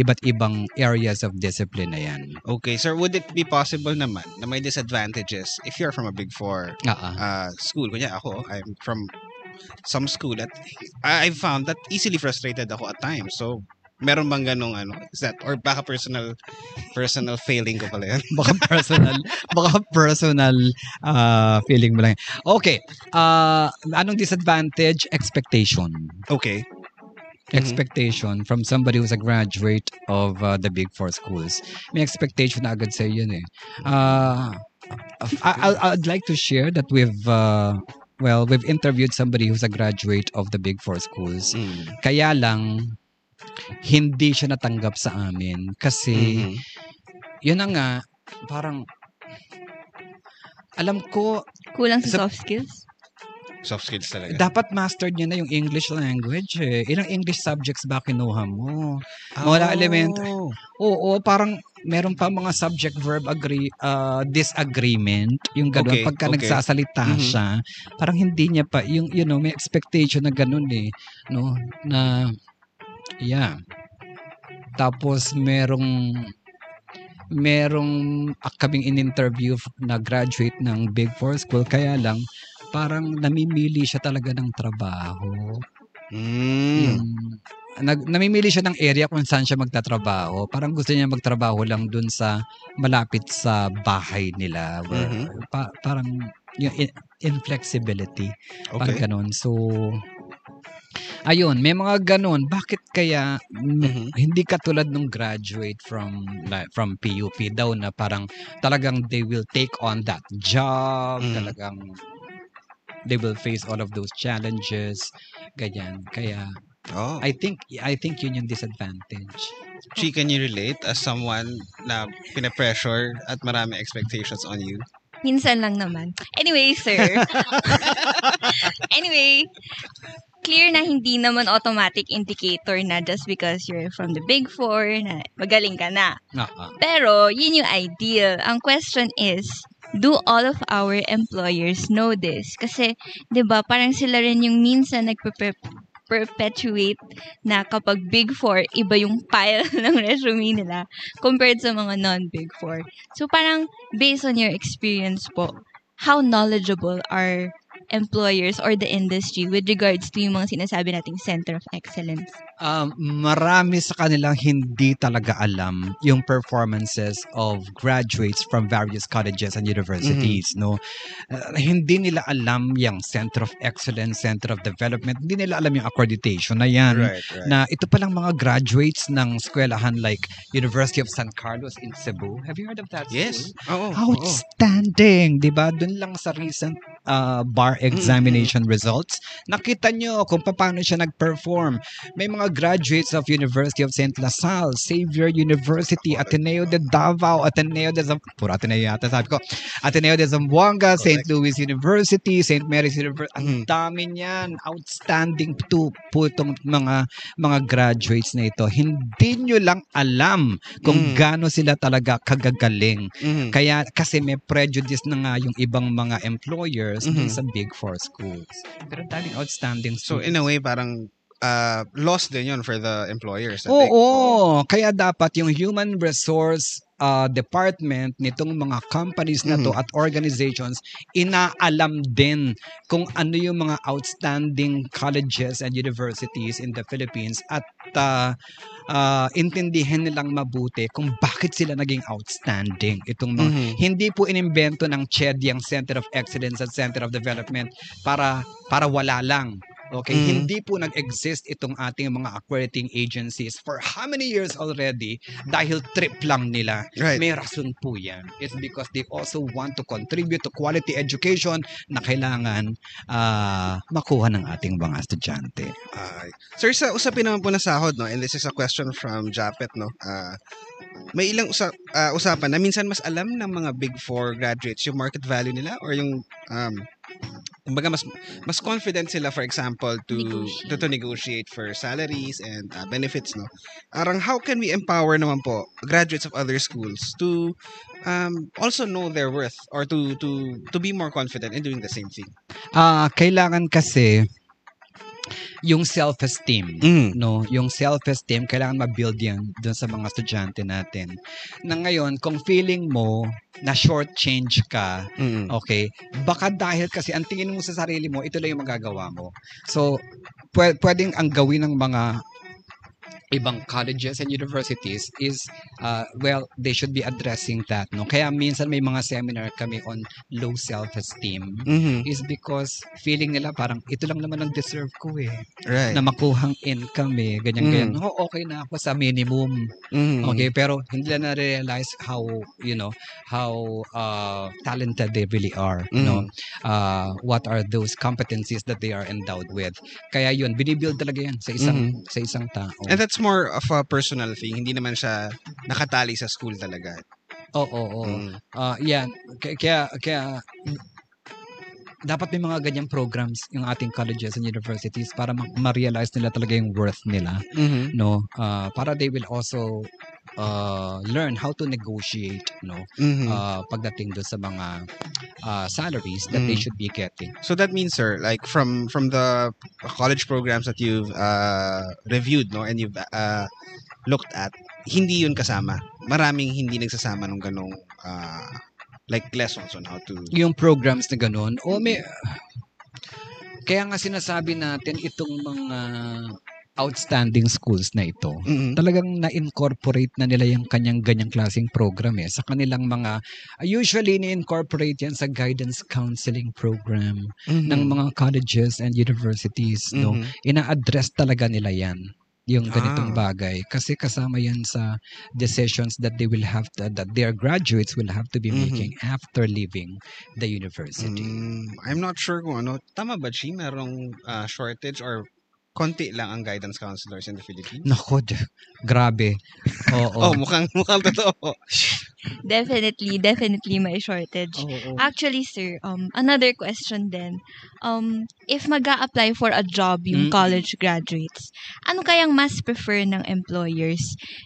iba't ibang areas of discipline na yan. Okay, sir, would it be possible naman na may disadvantages if you're from a big four ah. uh, school? Kunya ako, I'm from some school that I- I've found that easily frustrated ako at times. So, meron bang ganong ano? Is that, or baka personal, personal failing ko pala yan? baka personal baka personal ah, feeling mo lang. Okay. ah anong disadvantage? Expectation. Okay. expectation from somebody who's a graduate of uh, the big four schools. May expectation na agad sa yun eh. Uh, I, I- I'd like to share that we've uh, well, we've interviewed somebody who's a graduate of the big four schools. Mm. Kaya lang hindi siya natanggap sa amin kasi Mhm. yun na nga parang alam ko Kulang sa Sa- soft skills? Soft skills talaga. dapat mastered niya na yung English language eh. Ilang English subjects ba kinuha mo? Wala elementary. Oh. Oo, parang meron pa mga subject verb agree uh, disagreement, yung ganun Okay, pagka okay. nagsasalita Mhm. siya, parang hindi niya pa yung you know, may expectation na ganun eh, no, na yeah. Tapos merong merong kaming in-interview na graduate ng Big Four school kaya lang parang namimili siya talaga ng trabaho. Mm. Yung, nag, namimili siya ng area kung saan siya magtatrabaho. Parang gusto niya magtrabaho lang dun sa malapit sa bahay nila. Where, Mhm. pa, parang yung in- inflexibility. Parang Okay. ganun. So, ayun, may mga ganun. Bakit kaya mm, Mhm. hindi katulad nung graduate from like, from PUP daw na parang talagang they will take on that job, Mhm. talagang they will face all of those challenges, ganyan. Kaya Oh. I think I think yun yung disadvantage. Chi, can you relate as someone na pinapressure at marami expectations on you? Minsan lang naman. Anyway, sir. anyway, clear na hindi naman automatic indicator na just because you're from the big four na magaling ka na. Oo. Pero, yun yung ideal. Ang question is, do all of our employers know this? Kasi, di ba, parang sila rin yung minsan nagpe-perpetuate na kapag big four, iba yung pile ng resume nila compared sa mga non-big four. So, parang based on your experience po, how knowledgeable are employers or the industry with regards to yung mga sinasabi nating center of excellence? Um, marami sa kanilang hindi talaga alam yung performances of graduates from various colleges and universities, no? Uh, hindi nila alam yung Center of Excellence, Center of Development, hindi nila alam yung accreditation na yan. right. Na ito palang mga graduates ng eskwelahan like University of San Carlos in Cebu. Have you heard of that? Yes. school? Oo. oo. Outstanding, 'di ba? Doon lang sa recent uh, bar examination results, nakita nyo kung paano siya nag-perform. May mga graduates of University of St. La Salle, Xavier University, Ateneo de Davao, Ateneo de Zam... Puro Ateneo yata, sabi ko. Ateneo de Zamboanga, St. Louis University, St. Mary's University. Ang Mhm. dami niyan. Outstanding to po itong mga mga graduates na ito. Hindi nyo lang alam kung Mm. gaano sila talaga kagagaling. Mhm. Kaya kasi may prejudice na nga yung ibang mga employers Mhm. sa big four schools. Pero daming outstanding So, students. in a way, parang uh, loss din yun for the employers. Oo, think. kaya dapat yung human resource uh, department nitong mga companies na to Mhm. at organizations inaalam din kung ano yung mga outstanding colleges and universities in the Philippines at uh, uh, intindihin nilang mabuti kung bakit sila naging outstanding itong mga Mhm. hindi po inimbento ng CHED yung Center of Excellence at Center of Development para para wala lang. Okay, Mhm. hindi po nag-exist itong ating mga accrediting agencies for how many years already dahil trip lang nila. Right. May rason po yan. It's because they also want to contribute to quality education na kailangan ah, makuha ng ating mga estudyante. Ay. sir, sa usapin naman po na sahod, no? And this is a question from Japet, no? Ah, may ilang usa- ah, usapan na minsan mas alam ng mga Big Four graduates yung market value nila or yung um, kumbaga mas mas confident sila for example to Negotiate. to, to negotiate for salaries and ah, benefits no arang how can we empower naman po graduates of other schools to um, also know their worth or to to to be more confident in doing the same thing Ah, kailangan kasi yung self-esteem. mm. no yung self-esteem kailangan ma-build yan dun sa mga estudyante natin na ngayon kung feeling mo na short change ka Mm. okay baka dahil kasi ang tingin mo sa sarili mo ito lang yung magagawa mo so pwe- pwedeng ang gawin ng mga ibang colleges and universities is uh, well they should be addressing that no kaya minsan may mga seminar kami on low self-esteem Mhm. is because feeling nila parang ito lang naman ang deserve ko eh right na makuhang income eh, ganyan Mm. ganyan. Oh, okay na ako sa minimum. Mhm. Okay, pero hindi nila na-realize how, you know, how uh, talented they really are, you know. Uh, what are those competencies that they are endowed with. Kaya yun, binibuild talaga yan sa isang sa isang tao. And that's more of a personal thing. Hindi naman siya nakatali sa school talaga. Oo, oo, oo. Mm. Ah, yan. Kaya, kaya, kaya dapat may mga ganyang programs yung ating colleges and universities para ma- ma-realize nila talaga yung worth nila. Mhm. no uh, para they will also uh, learn how to negotiate no Mhm. uh, pagdating do sa mga uh, salaries that they Mm. should be getting So that means, sir, like from from the college programs that you've uh, reviewed, no, and you've uh, looked at, hindi yun kasama. Maraming hindi nagsasama ng ganong uh, like lessons on how to yung programs na ganun. O may, kaya nga sinasabi natin itong mga outstanding schools na ito, Mhm. talagang na-incorporate na nila yung kanyang ganyang klaseng program eh sa kanilang mga usually ni-incorporate yan sa guidance counseling program Mhm. ng mga colleges and universities no Mhm. ina-address talaga nila yan yung ganitong Ah. bagay kasi kasama yan sa decisions that they will have to, that their graduates will have to be Mhm. making after leaving the university. Mm, I'm not sure kung ano. Tama ba, Chi? Merong ah, shortage or konti lang ang guidance counselors in the Philippines? Nako, grabe. Oo. Oh, mukhang, mukhang totoo. Definitely, definitely may shortage. Oo. Actually, sir, um, another question then. Um, if mag apply for a job yung Mm. college graduates, ano kayang mas prefer ng employers?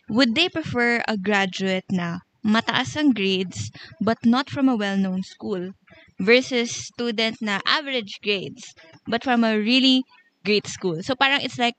Would they prefer a graduate na mataas ang grades but not from a well-known school versus student na average grades but from a really great school? So parang it's like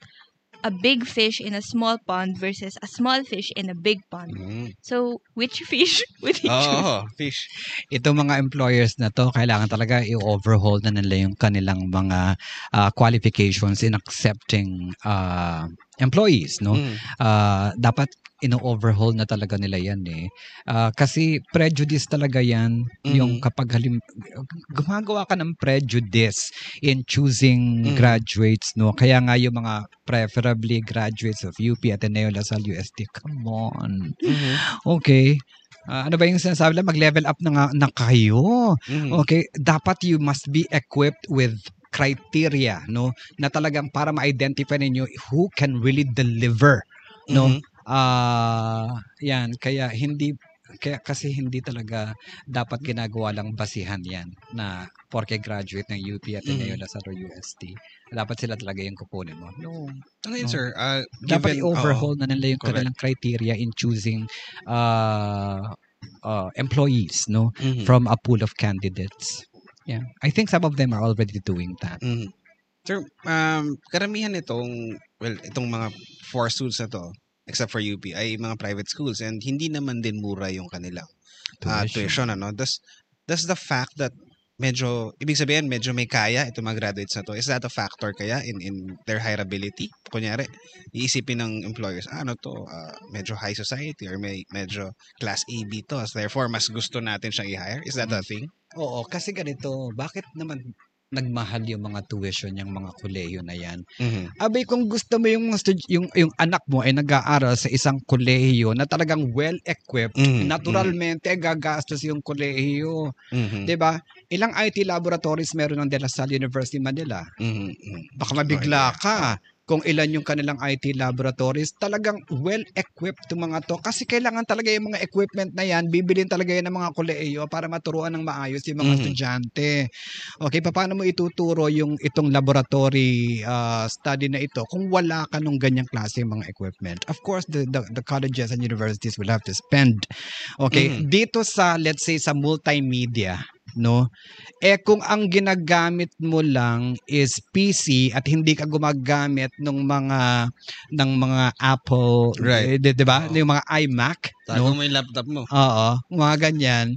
a big fish in a small pond versus a small fish in a big pond. Mm. So, which fish would you choose? Oo, fish. Itong mga employers na to, kailangan talaga i-overhaul na nila yung kanilang mga ah, qualifications in accepting ah, employees, no? Mm. Ah, dapat ino-overhaul na talaga nila yan eh. Ah, kasi prejudice talaga yan yung Mhm. kapag halim gumagawa ka ng prejudice in choosing Mhm. graduates no kaya nga yung mga preferably graduates of UP Ateneo LaSalle UST come on Mhm. okay Ah, ano ba yung sinasabi lang mag-level up na nga na kayo Mhm. Okay, dapat you must be equipped with criteria, no? Na talagang para ma-identify ninyo who can really deliver, no? Mhm. Ah, yan, kaya hindi kaya kasi hindi talaga dapat ginagawa lang basihan yan na porke graduate ng UP at Mhm. mm LaSalle or UST. Dapat sila talaga yung kukunin mo. No. Ano yun, No. sir? Ah, Dapat given- i-overhaul na nila yung correct. kanilang criteria in choosing uh, uh, employees, no? Mhm. from a pool of candidates. Yeah, I think some of them are already doing that. Mhm. Sir, um, karamihan itong, well, itong mga four schools na to, except for UP, ay mga private schools and hindi naman din mura yung kanilang ah, tuition. ano? Does, does the fact that medyo, ibig sabihin, medyo may kaya itong mga graduates na to, is that a factor kaya in, in their hireability? Kunyari, iisipin ng employers, ah, ano to, ah, medyo high society or may medyo class AB to, so therefore, mas gusto natin siyang i-hire? Is that a thing? Oo, kasi ganito, bakit naman nagmahal yung mga tuition yung mga kolehiyo na yan? Mhm. Abay, kung gusto mo yung, stud- yung, yung anak mo ay nag-aaral sa isang kolehiyo na talagang well-equipped, Mhm. naturalmente gagastos yung kolehiyo. Mhm. 'Di ba? Ilang IT laboratories meron ng De La Salle University Manila? Mhm. Mhm. Baka mabigla ka kung ilan yung kanilang IT laboratories. Talagang well-equipped yung mga to. Kasi kailangan talaga yung mga equipment na yan, bibilin talaga yan ng mga kolehiyo para maturuan ng maayos yung mga Mhm. estudyante. Okay, paano mo ituturo yung itong laboratory uh, study na ito kung wala ka nung ganyang klase yung mga equipment? Of course, the, the, the colleges and universities will have to spend. Okay, Mhm. dito sa, let's say, sa multimedia, no? Eh kung ang ginagamit mo lang is PC at hindi ka gumagamit ng mga ng mga Apple, Right. 'di 'di ba? Oo. Yung mga iMac, Tago no? mo yung laptop mo. Oo, mga ganyan.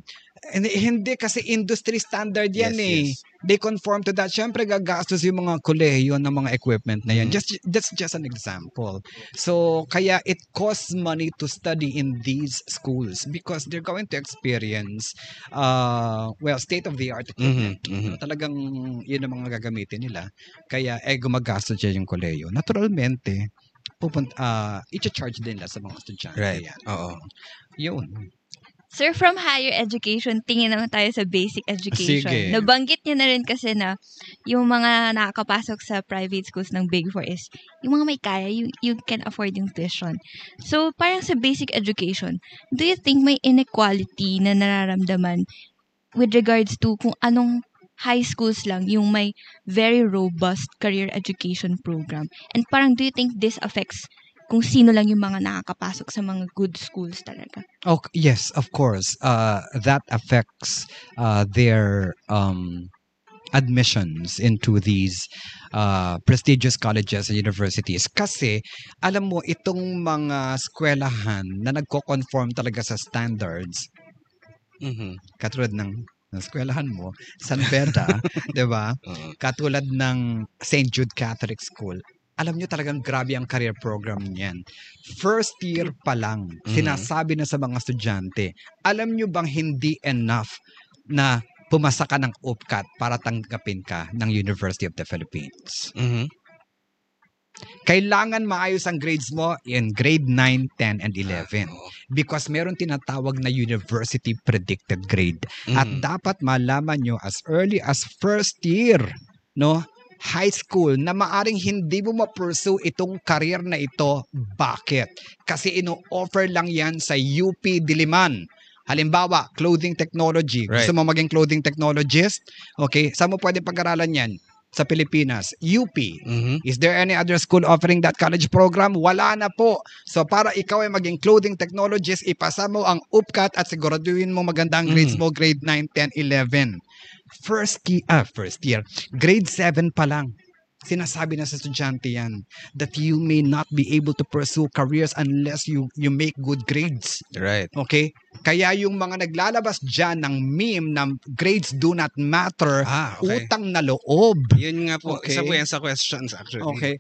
Hindi, hindi kasi industry standard yan Yes, eh. yes. They conform to that. Siyempre gagastos yung mga kolehiyo ng mga equipment na yan. Mhm. Just that's just an example. So kaya it costs money to study in these schools because they're going to experience uh well state of the art equipment. Mhm, mhm. Talagang yun ang mga gagamitin nila. Kaya eh gumagastos siya yung kolehiyo. Naturalmente, pupunta uh, i-charge din nila sa mga estudyante. Right. Yan. Oo. Yun. Sir, from higher education, tingin naman tayo sa basic education. Sige. Nabanggit niyo na rin kasi na yung mga nakakapasok sa private schools ng Big Four is yung mga may kaya, you, you can afford yung tuition. So, parang sa basic education, do you think may inequality na nararamdaman with regards to kung anong high schools lang yung may very robust career education program? And parang do you think this affects kung sino lang yung mga nakakapasok sa mga good schools talaga? Oh, yes, of course. Uh, that affects uh, their um, admissions into these uh, prestigious colleges and universities. Kasi, alam mo, itong mga eskwelahan na nagko-conform talaga sa standards, Mhm. Katulad ng ng eskwelahan mo, San Beda, 'di ba? Katulad ng St. Jude Catholic School. Alam nyo talagang grabe ang career program niyan. First year pa lang, Mhm. sinasabi na sa mga estudyante, alam nyo bang hindi enough na pumasa ka ng UPCAT para tanggapin ka ng University of the Philippines? Mhm. Kailangan maayos ang grades mo in grade 9, 10, and 11 Oo. because meron tinatawag na university predicted grade. At Mhm. dapat malaman nyo as early as first year, no? High school na maaring hindi mo ma-pursue itong career na ito. Bakit? Kasi ino-offer lang yan sa UP Diliman. Halimbawa, clothing technology. Gusto mo maging clothing technologist? Okay, saan mo pwede pag-aralan yan? Sa Pilipinas, UP. Mhm. Is there any other school offering that college program? Wala na po. So para ikaw ay maging clothing technologist, ipasa mo ang UPCAT at siguraduhin mo magandang grades Mhm. mo grade 9, 10, 11. First year, ah, first year, grade 7 pa lang. Sinasabi na sa estudyante yan that you may not be able to pursue careers unless you you make good grades. Right. Okay? Kaya yung mga naglalabas dyan ng meme na grades do not matter, Ah, okay. utang na loob. Yun nga po, Okay. isa po yan sa questions actually. Okay.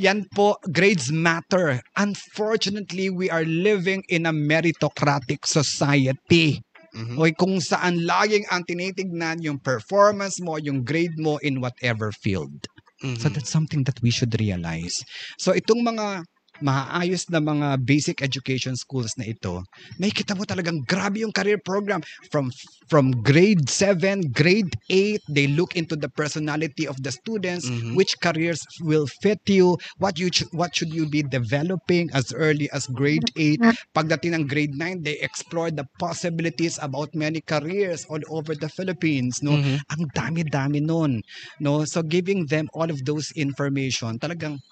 Yan po, grades matter. Unfortunately, we are living in a meritocratic society. Mhm. Okay, kung saan laging ang tinitignan yung performance mo, yung grade mo in whatever field. Mhm. So that's something that we should realize. So itong mga maayos na mga basic education schools na ito, may kita mo talagang grabe yung career program from from grade 7, grade 8, they look into the personality of the students, Mhm. which careers will fit you, what you ch- what should you be developing as early as grade 8. Pagdating ng grade 9, they explore the possibilities about many careers all over the Philippines, no? Mhm. ang dami-dami nun. No? So giving them all of those information, talagang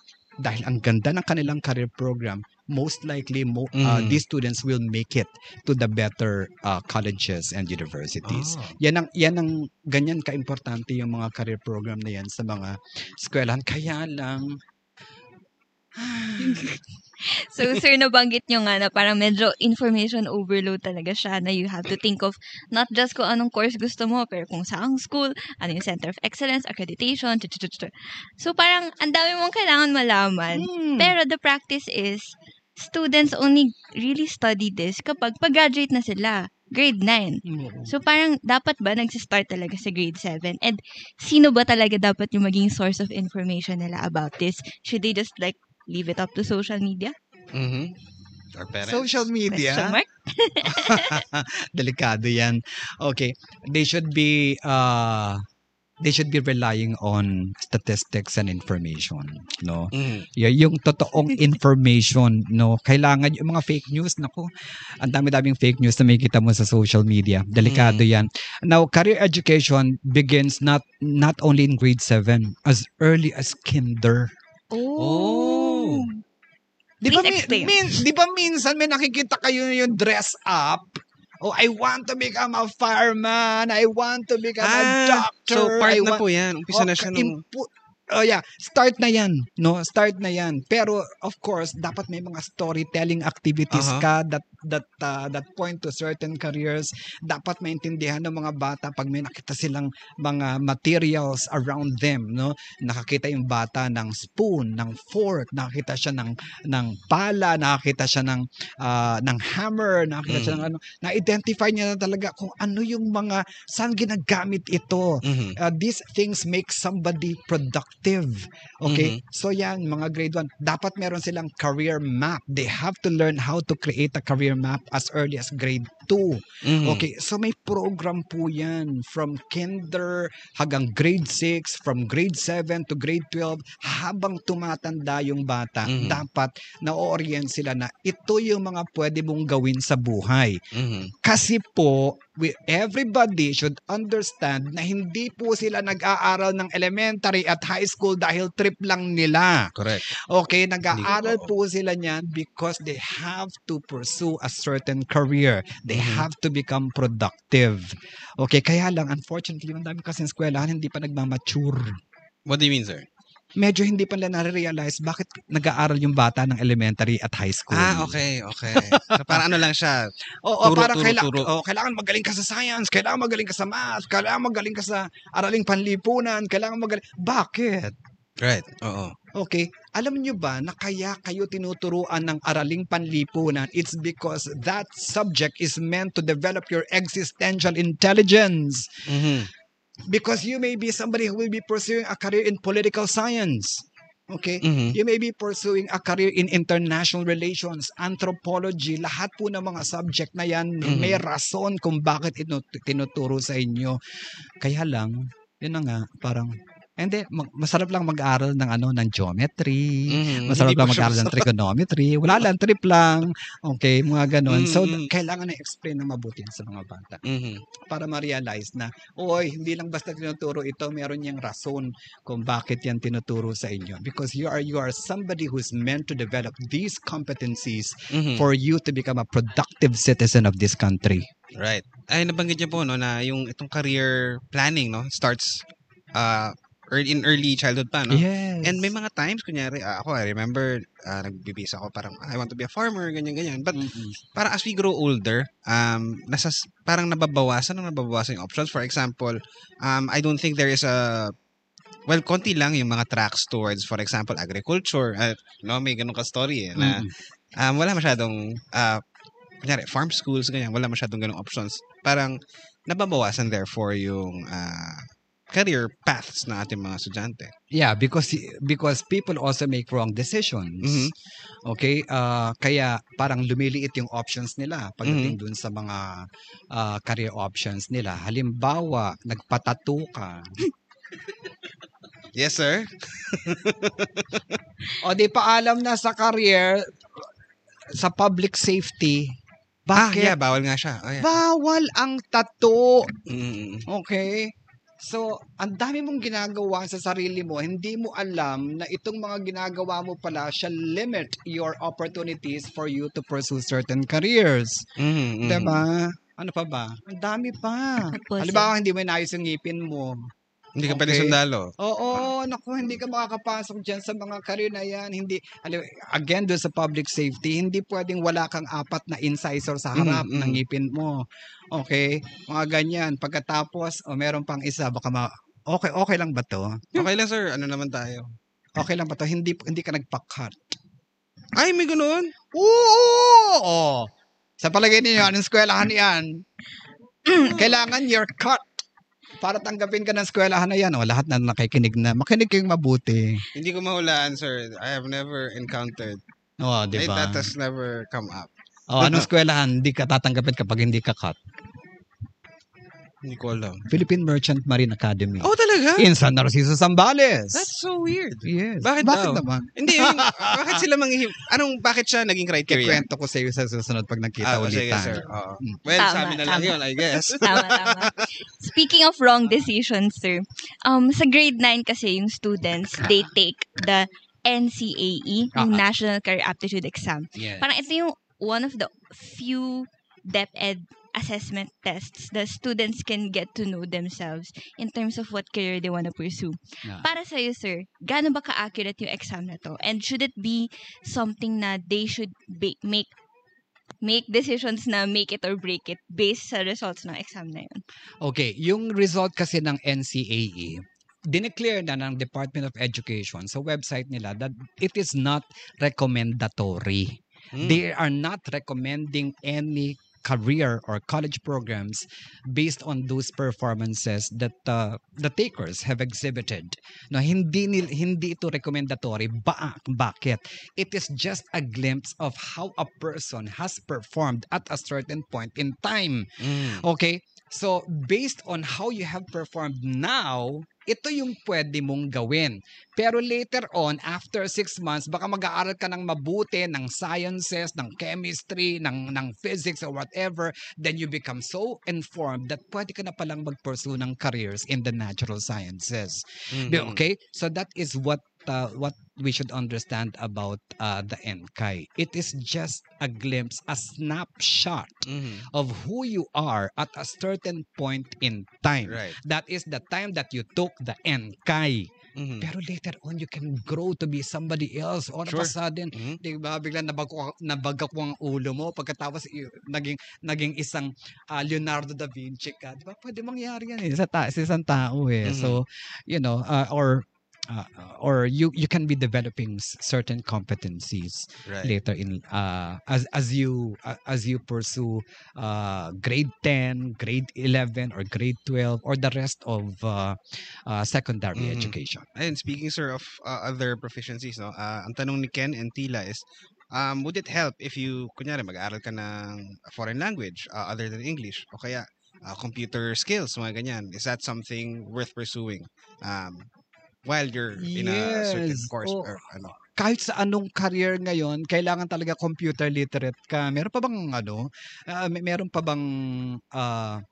dahil ang ganda ng kanilang career program, most likely mo, uh, Mhm. these students will make it to the better uh, colleges and universities. Ah. Yan ang yan ang ganyan kaimportante yung mga career program na yan sa mga eskwelahan. Kaya lang So, sir, nabanggit nyo nga na parang medyo information overload talaga siya na you have to think of not just kung anong course gusto mo, pero kung saang school, ano yung Center of Excellence, accreditation, tut, tut, tut, tut. So, parang ang dami mong kailangan malaman. hmm, Pero the practice is, students only really study this kapag pag-graduate na sila, grade 9. oo. So parang dapat ba nagsistart talaga sa grade 7? And sino ba talaga dapat yung maging source of information nila about this? Should they just like leave it up to social media? Mhm. Our parents. social Question media mark? delikado yan okay they should be uh they should be relying on statistics and information no Mhm. Y- yung totoong information no kailangan yung mga fake news nako ang dami-daming fake news na makikita mo sa social media delikado yan now career education begins not not only in grade 7 as early as kinder Oh. Di ba, mi- min, di ba minsan may nakikita kayo yung dress up? Oh, I want to become a fireman. I want to become a Ah, doctor. so part I na want- po yan. Umpisa na Oh, siya ka- nung... impu- Oh yeah, start na 'yan, no? Start na 'yan. Pero of course, dapat may mga storytelling activities Aha. ka that that uh, that point to certain careers. Dapat maintindihan ng mga bata pag may nakita silang mga materials around them, no? Nakakita yung bata ng spoon, ng fork, nakakita siya ng ng pala, nakakita siya ng ah, ng hammer, nakakita siya Mm. ng ano, na-identify niya na talaga kung ano yung mga saan ginagamit ito Mhm. uh, these things make somebody productive. Okay? So yan, mga grade 1, dapat meron silang career map. They have to learn how to create a career map as early as grade 2. Mhm. Okay, so may program po yan from kinder hanggang grade 6, from grade 7 to grade 12, habang tumatanda yung bata, Mhm. dapat na-orient sila na ito yung mga pwede mong gawin sa buhay. Mhm. Kasi po, we, everybody should understand na hindi po sila nag-aaral ng elementary at high school dahil trip lang nila. Correct. Okay, nag-aaral po sila niyan because they have to pursue a certain career. They Mhm. have to become productive. Okay, kaya lang, unfortunately, ang dami kasi eskwelahan hindi pa nagmamature. What do you mean, sir? medyo hindi pa nila nare-realize bakit nag-aaral yung bata ng elementary at high school. Ah, okay, okay. So, parang ano lang siya. Oo, Turo, parang turo, kaila- turo. oh, kailangan magaling ka sa science, kailangan magaling ka sa math, kailangan magaling ka sa araling panlipunan, kailangan magaling... Bakit? Right. Oo. Okay, alam nyo ba na kaya kayo tinuturuan ng araling panlipunan? It's because that subject is meant to develop your existential intelligence. Mhm. Because you may be somebody who will be pursuing a career in political science. Okay? Mhm. You may be pursuing a career in international relations, anthropology, lahat po ng mga subject na yan, Mhm. may rason kung bakit ito tinuturo sa inyo. Kaya lang, yun na nga, parang, hindi, mag- masarap lang mag-aral ng ano, ng geometry, Mhm. Masarap lang mag-aral ng masarap. trigonometry. Wala lang, trip lang. Okay, mga ganon. So, Mm, mm. kailangan na explain ng mabuti sa mga bata Mhm. para ma-realize na, oy, hindi lang basta tinuturo ito, meron niyang rason kung bakit yan tinuturo sa inyo. Because you are you are somebody who's meant to develop these competencies Mhm. for you to become a productive citizen of this country. Right. Ay, nabanggit niyo po, no, na yung itong career planning, no, starts uh, early, in early childhood pa, no? Yes. And may mga times, kunyari, ah, ako, I remember, uh, nagbibis ako, parang, I want to be a farmer, ganyan-ganyan. But, Mm-mm. parang as we grow older, um, nasa, parang nababawasan, ang nababawasan yung options. For example, um, I don't think there is a, well, konti lang yung mga tracks towards, for example, agriculture. Uh, no, may ganun ka story, eh, na, Mm-mm. um, wala masyadong, uh, kunyari, farm schools, ganyan, wala masyadong ganung options. Parang, nababawasan therefore yung, uh, career paths ng ating mga estudyante. Yeah, because because people also make wrong decisions. Mhm. Okay? Ah, kaya parang lumiliit yung options nila Mm-hmm. pagdating dun sa mga ah, career options nila. Halimbawa, nagpatato ka. Yes, sir. o di pa alam na sa career sa public safety. Ah, Bakit? yeah, bawal nga siya. Oh, yeah. Bawal ang tato. Mm, Okay? So, ang dami mong ginagawa sa sarili mo, hindi mo alam na itong mga ginagawa mo pala shall limit your opportunities for you to pursue certain careers. mm, mm. Diba? Ano pa ba? Ang dami pa. Halimbawa, hindi mo inayos yung ngipin mo. Hindi ka pwede Okay. sundalo. Oo, naku, hindi ka makakapasok dyan sa mga career na yan. Hindi, alam, again, doon sa public safety, hindi pwedeng wala kang apat na incisor sa harap Mm, mm. ng ngipin mo. Okay? Mga ganyan. Pagkatapos, o meron pang isa, baka ma... Okay, okay lang ba to? Okay lang, sir. Ano naman tayo? Okay lang ba to? Hindi, hindi ka nagpa-cut. Ay, may ganun. Oo! Oo! Sa palagay ninyo, anong eskwelahan yan? Kailangan you're cut para tanggapin ka ng eskwelahan na yan. O, lahat na nakikinig na. Makinig kayong mabuti. Hindi ko mahulaan, sir. I have never encountered. O, Right, di ba? that has never come up. O, anong eskwelahan? Hindi ka tatanggapin kapag hindi ka cut. Hindi ko alam. Philippine Merchant Marine Academy. Oh, talaga? In San Narciso, Zambales. That's so weird. yes. Bakit Bakit daw? naman? Hindi, yung, bakit sila manghihim? Anong, bakit siya naging criteria? Kikwento ko sa iyo sa susunod pag nagkita Ah, ulit sige, tayo. sir. Mm. Well, Tama, sa amin na lang tama. yun, I guess. Tama, tama. Speaking of wrong decisions, sir, um, sa grade 9 kasi yung students, they take the NCAE, yung Ah. National Career Aptitude Exam. Yes. Parang ito yung one of the few DepEd assessment tests the students can get to know themselves in terms of what career they want to pursue. Yeah. Para sa iyo, sir, gaano ba ka-accurate yung exam na to? And should it be something na they should ba- make make decisions na make it or break it based sa results ng exam na yun? Okay, yung result kasi ng NCAE, dineclare na ng Department of Education sa website nila that it is not recommendatory. Hmm. They are not recommending any career or college programs based on those performances that uh, the takers have exhibited. No, hindi nil, hindi ito recommendatory. Ba bakit? It is just a glimpse of how a person has performed at a certain point in time. Mm. Okay? So, based on how you have performed now, ito yung pwede mong gawin. Pero later on, after six months, baka mag-aaral ka ng mabuti ng sciences, ng chemistry, ng, ng physics, or whatever, then you become so informed that pwede ka na palang mag-pursue ng careers in the natural sciences. Mhm. Okay? So that is what uh, what we should understand about uh, the NKAI. It is just a glimpse, a snapshot Mhm. of who you are at a certain point in time. Right. That is the time that you took the NKAI. Mhm. Pero later on, you can grow to be somebody else. All of Sure. a sudden, Mhm. di ba, bigla nabagak, nabagak mo ang ulo mo. Pagkatapos, naging, naging isang ah, Leonardo da Vinci ka. Di ba? Pwede mangyari yan eh. Sa, ta- sa isang tao eh. Mhm. So, you know, uh, or uh, or you you can be developing certain competencies Right. later in uh as as you uh, as you pursue uh grade 10 grade 11 or grade 12 or the rest of uh, uh secondary Mhm. education And speaking sir of uh, other proficiencies, no, uh, ang tanong ni Ken and Tila is, um, would it help if you, kunyari, mag-aaral ka ng foreign language uh, other than English? O kaya, uh, computer skills, mga ganyan. Is that something worth pursuing? Um, while you're in a certain Yes. course Oh. or ano. kahit sa anong career ngayon kailangan talaga computer literate ka meron pa bang ano may meron pa bang ah,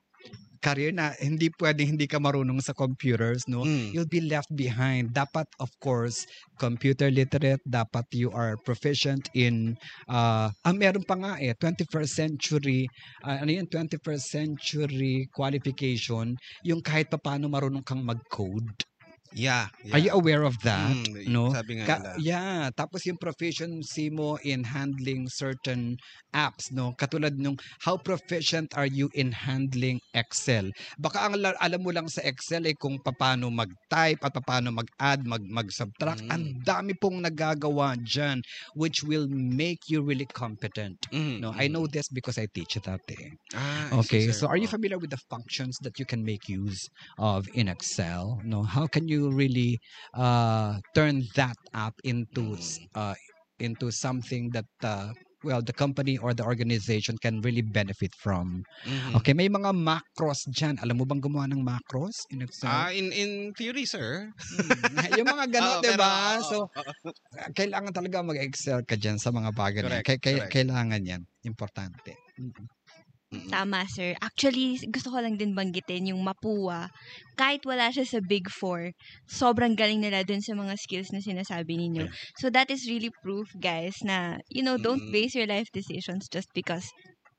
career na hindi pwedeng hindi ka marunong sa computers no Mm. you'll be left behind. Dapat, of course, computer literate. Dapat you are proficient in, uh, ah, meron pa nga eh, 21st century, ah, ano yun, 21st century qualification, yung kahit pa paano marunong kang mag-code. Yeah. yeah. Are you aware of that? Mm, no? Sabi nga Ka- nila. yeah, tapos yung proficiency mo in handling certain apps, no? Katulad nung how proficient are you in handling Excel? Baka ang la- alam mo lang sa Excel ay kung paano mag-type at paano mag-add, mag mag-subtract. Mm. Ang dami pong nagagawa diyan which will make you really competent. Mhm, No, I mhm. know this because I teach that eh. Ah, I Okay, sir. so are you familiar with the functions that you can make use of in Excel? No, how can you really uh, turn that app into uh, into something that uh, well the company or the organization can really benefit from? Mhm. Okay, may mga macros diyan. Alam mo bang gumawa ng macros in Excel? Ah, in in theory, sir. Mm, yung mga ganun, Oo, 'di ba? oo, So oo. kailangan talaga mag-excel ka diyan sa mga bagay. Correct, correct. kailangan 'yan. Importante. Mm. Tama, sir. Actually, gusto ko lang din banggitin yung Mapua. Kahit wala siya sa Big Four, sobrang galing nila dun sa mga skills na sinasabi ninyo. So, that is really proof, guys, na, you know, don't base your life decisions just because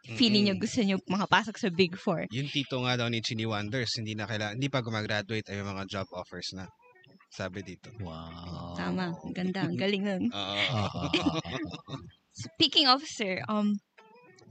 feeling nyo Mm-mm. gusto nyo makapasok sa Big Four. Yung tito nga daw ni Chini Wonders, hindi na kailangan, hindi pa gumagraduate ay mga job offers na. Sabi dito. Wow. Tama. Ang ganda. Ang galing nun. Speaking of, sir, um,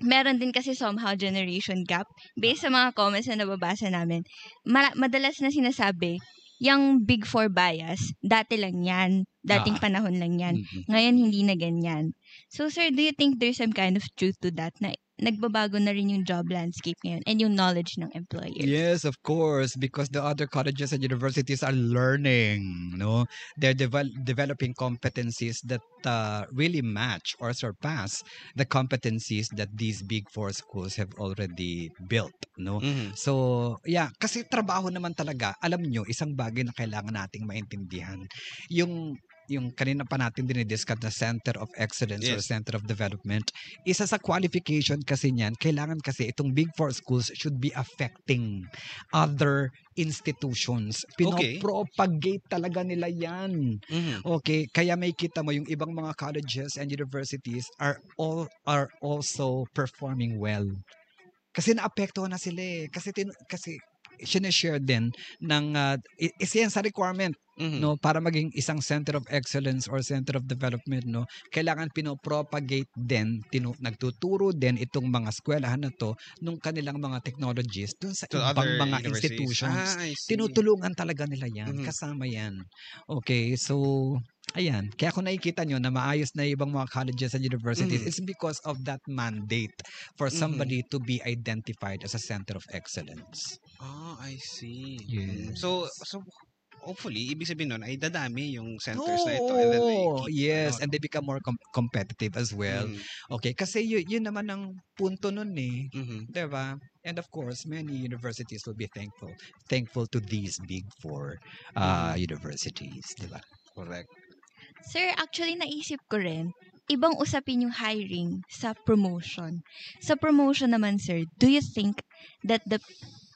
meron din kasi somehow generation gap. Based sa mga comments na nababasa namin, ma- madalas na sinasabi, yung Big Four bias, dati lang yan. Dating Ah. panahon lang yan. Mhm. Ngayon, hindi na ganyan. So, sir, do you think there's some kind of truth to that na nagbabago na rin yung job landscape ngayon and yung knowledge ng employers? Yes, of course, because the other colleges and universities are learning, no? They're devel- developing competencies that uh, really match or surpass the competencies that these big four schools have already built, no? Mhm. So, yeah, kasi trabaho naman talaga, alam nyo, isang bagay na kailangan nating maintindihan. Yung yung kanina pa natin dinidiscuss na Center of Excellence or Yes. Center of Development, isa sa qualification kasi niyan, kailangan kasi itong Big Four schools should be affecting other institutions. Okay. Pinopropagate talaga nila yan. Mhm. Okay, kaya may kita mo yung ibang mga colleges and universities are all are also performing well. Kasi naapektuhan na sila eh. Kasi tin, kasi sineshare din ng uh, isa yan sa requirement Mhm. no para maging isang center of excellence or center of development no kailangan pinopropagate din tinu, nagtuturo din itong mga eskwelahan na to nung kanilang mga technologies dun sa To ibang mga institutions Ah, tinutulungan talaga nila yan. Mhm. Kasama yan. Okay, so, ayan. Kaya kung nakikita nyo na maayos na ibang mga colleges and universities, Mhm. it's because of that mandate for Mhm. somebody to be identified as a center of excellence. Ah, I see. Yes. So, so hopefully, ibig sabihin nun ay dadami yung centers na ito. And then they keep, yes, ano, and they become more com- competitive as well. mhm, Okay, kasi yun, yun naman ang punto nun eh. mhm. 'di ba? And of course, many universities will be thankful thankful to these big four uh, universities, 'di ba? Correct. Sir, actually naisip ko rin, ibang usapin yung hiring sa promotion. Sa promotion naman, sir, do you think that the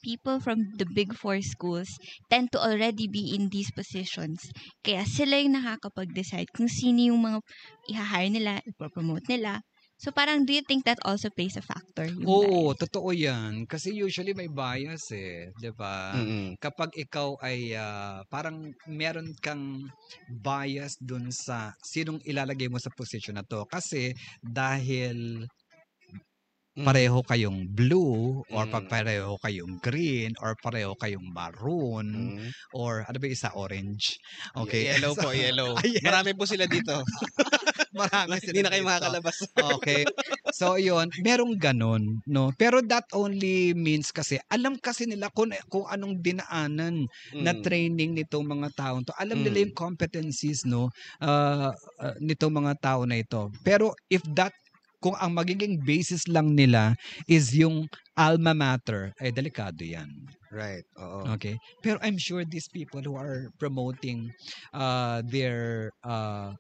people from the big four schools tend to already be in these positions? Kaya sila yung nakakapag-decide kung sino yung mga i-hire nila, ipopromote nila, So parang do you think that also plays a factor? Yung Oo, bias? totoo yan. Kasi usually may bias eh. 'di ba? Mm-mm. Kapag ikaw ay ah, parang meron kang bias dun sa sinong ilalagay mo sa position na to. Kasi dahil. Pareho kayong blue or Mm. pareho kayong green or pareho kayong maroon Mm. or ano ba isa orange okay Yellow po, yellow. Ay, yellow. Marami po sila dito. marami Hindi na kayo makakalabas. okay so yun merong ganon no pero that only means kasi alam kasi nila kung, kung anong dinaanan na Mm. training nitong mga taong to alam Mm. nila yung competencies no uh, uh, nitong mga tao na ito pero if that kung ang magiging basis lang nila is yung alma mater, ay delikado yan. Right. Oo. Okay? Pero I'm sure these people who are promoting uh, their uh,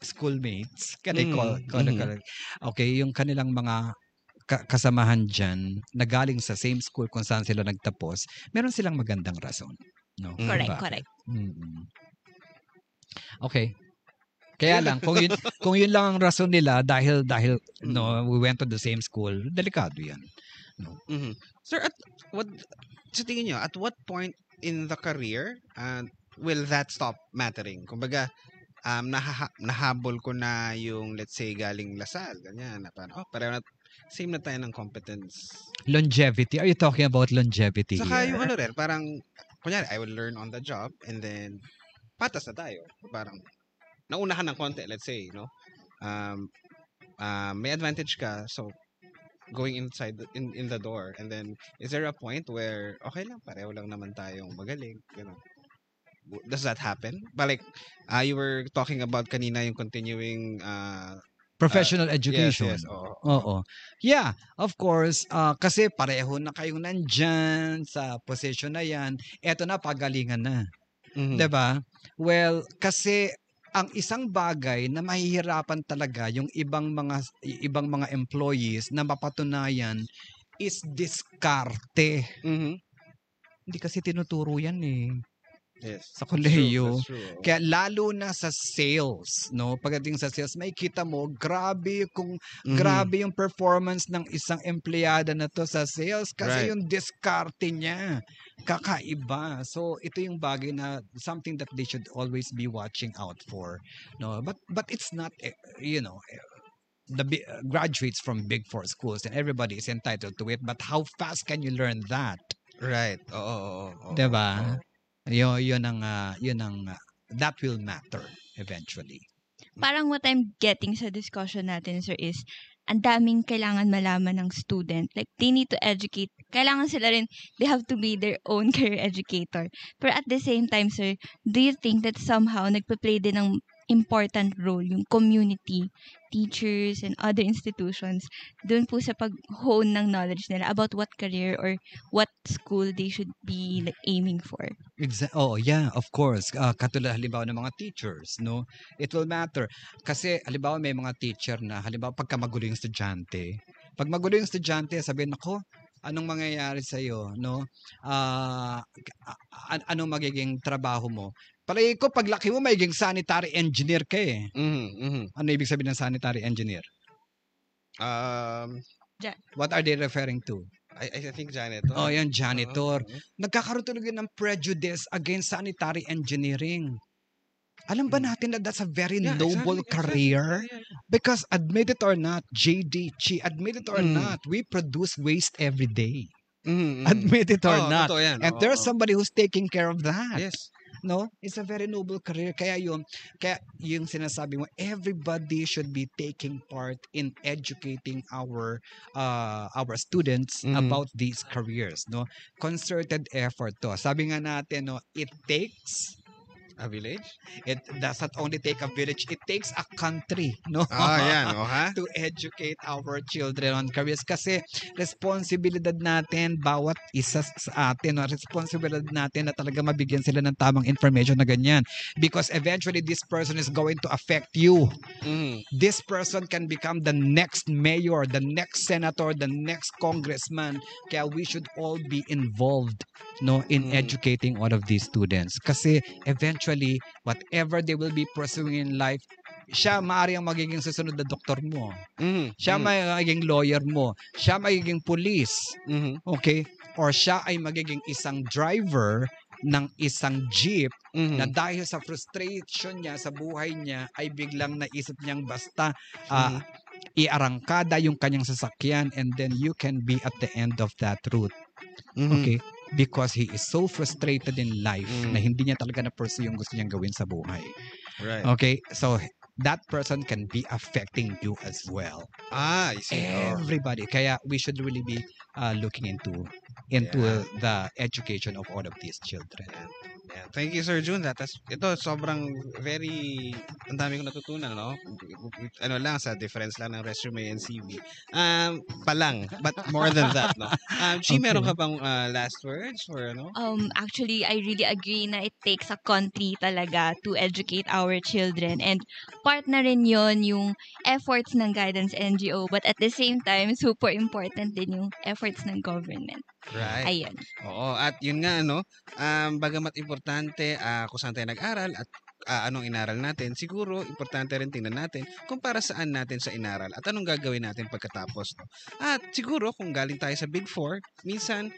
schoolmates, can I call, Mm, call, mhm. call- okay, yung kanilang mga ka- kasamahan dyan na galing sa same school kung saan sila nagtapos, meron silang magandang rason. No? Mm. Correct, Bakit? correct. Mm-mm. Okay. Kaya lang kung yun kung yun lang ang rason nila dahil dahil no we went to the same school, delikado 'yan. Mhm. Sir, at what sa tingin nyo, at what point in the career uh, will that stop mattering? Kumbaga, um, nahaha- nahabol ko na yung, let's say, galing Lasal, ganyan, na parang, oh, pareho na, same na tayo ng competence. Longevity. Are you talking about longevity? Saka here? yung ano rin, parang, kunyari, I will learn on the job, and then, patas na tayo. Parang, naunahan ng konti, let's say, no? Um, um, may advantage ka, so, going inside the, in in the door and then is there a point where okay lang pareho lang naman tayong magaling ganun does that happen but like uh, you were talking about kanina yung continuing uh professional education. yes yes oo. Oo. Yeah, of course. ah, kasi pareho na kayong nandyan sa position na yan. Eto na, pagalingan na. Mhm. 'Di ba? Well, kasi ang isang bagay na mahihirapan talaga yung ibang mga ibang mga employees na mapatunayan is diskarte. Mhm. Hindi kasi tinuturo yan eh yes sa kolehiyo. True, that's true. Kaya lalo na sa sales, no? Pagdating sa sales, may kita mo, grabe kung Mhm. grabe yung performance ng isang empleyada na to sa sales kasi Right. yung diskarte niya kakaiba. So ito yung bagay na something that they should always be watching out for. No, but but it's not eh, you know eh, the uh, graduates from big four schools and everybody is entitled to it but how fast can you learn that right oo oo oo, oo. 'di ba yun yun ang ah, yun ang ah, that will matter eventually Parang what I'm getting sa discussion natin, sir, is ang daming kailangan malaman ng student. Like, they need to educate. Kailangan sila rin, they have to be their own career educator. Pero at the same time, sir, do you think that somehow nagpa-play din ng important role yung community, teachers, and other institutions dun po sa pag-hone ng knowledge nila about what career or what school they should be like aiming for? Exa- oh, yeah, of course. Ah, katulad halimbawa ng mga teachers, no? It will matter. Kasi halimbawa may mga teacher na halimbawa pagka magulo yung estudyante. Pag magulo yung estudyante, sabihin ako, anong mangyayari sa iyo, no? Ah, a- anong magiging trabaho mo? Palagi ko paglaki mo magiging sanitary engineer ka eh. Mhm, mhm. Ano ibig sabihin ng sanitary engineer? um What are they referring to? I, I think janitor Oh, yan janitor. Oo. nagkakaroon talaga ng prejudice against sanitary engineering. Alam ba Hmm. natin na that's a very Yeah, noble exactly, career? exactly. Because admit it or not, JD, Chi, admit it or Mm. not, we produce waste every day. Mhm, mhm. Admit it or Oo, not. yan. And Oo, there's oo. somebody who's taking care of that. Yes. No? It's a very noble career. Kaya yun, kaya yung sinasabi mo, everybody should be taking part in educating our uh, our students Mhm. about these careers. No? Concerted effort to. Sabi nga natin, no, it takes A village? It does not only take a village, it takes a country, no? Ah, yan. O, ha? to educate our children on careers kasi responsibilidad natin bawat isa sa atin no? responsibilidad natin na talaga mabigyan sila ng tamang information na ganyan because eventually this person is going to affect you Mhm. this person can become the next mayor the next senator the next congressman kaya we should all be involved no in Mm. educating all of these students kasi eventually whatever they will be pursuing in life siya maari ang magiging susunod na doktor mo. Mhm. Siya Mhm. magiging lawyer mo. Siya magiging police. Mhm. Okay? Or siya ay magiging isang driver ng isang jeep Mhm. na dahil sa frustration niya sa buhay niya ay biglang naisip niyang basta Mhm. ah, iarangkada yung kanyang sasakyan and then you can be at the end of that route. Mhm. Okay? Because he is so frustrated in life Mm. na hindi niya talaga na-pursue yung gusto niyang gawin sa buhay. Right. Okay? So, that person can be affecting you as well. Ah, I see. Oh. Everybody. Kaya we should really be uh, looking into into Yeah. the education of all of these children. Yeah. Thank you, Sir June. That is, ito, sobrang very, ang dami kong natutunan, no? Ano lang, sa difference lang ng resume and CV. Um, pa lang, but more than that, no? Um, Chi, Okay. meron ka bang uh, last words for, ano? Um, actually, I really agree na it takes a country talaga to educate our children. And part na rin yon yung efforts ng guidance NGO. But at the same time, super important din yung efforts ng government. Right. Ayun. Oo, at yun nga, ano, um, bagamat importante ah, kung saan tayo nag-aral at ah, anong inaral natin, siguro importante rin tingnan natin kung para saan natin sa inaral at anong gagawin natin pagkatapos. No? At siguro kung galing tayo sa Big Four, minsan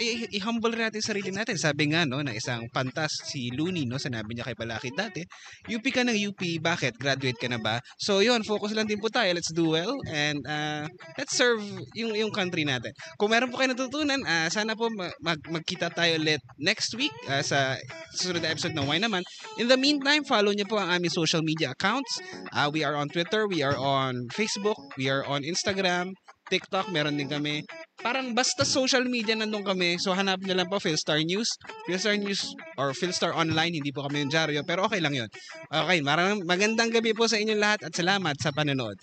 i- i-humble natin sarili natin. Sabi nga no, ng isang pantas si Looney, no, sinabi niya kay Balakid dati, UP ka ng UP, bakit? Graduate ka na ba? So yun, focus lang din po tayo. Let's do well and ah, let's serve yung yung country natin. Kung meron po kayo natutunan, ah, sana po ma- mag- magkita tayo ulit next week ah, sa susunod na episode ng Why Naman. In the meantime, follow niyo po ang aming social media accounts. Ah, we are on Twitter, we are on Facebook, we are on Instagram, TikTok, meron din kami. Parang basta social media nandun kami. So hanap niyo lang po Philstar News. Philstar News or Philstar Online, hindi po kami yung dyaryo, pero okay lang yun. Okay, maraming magandang gabi po sa inyong lahat at salamat sa panonood.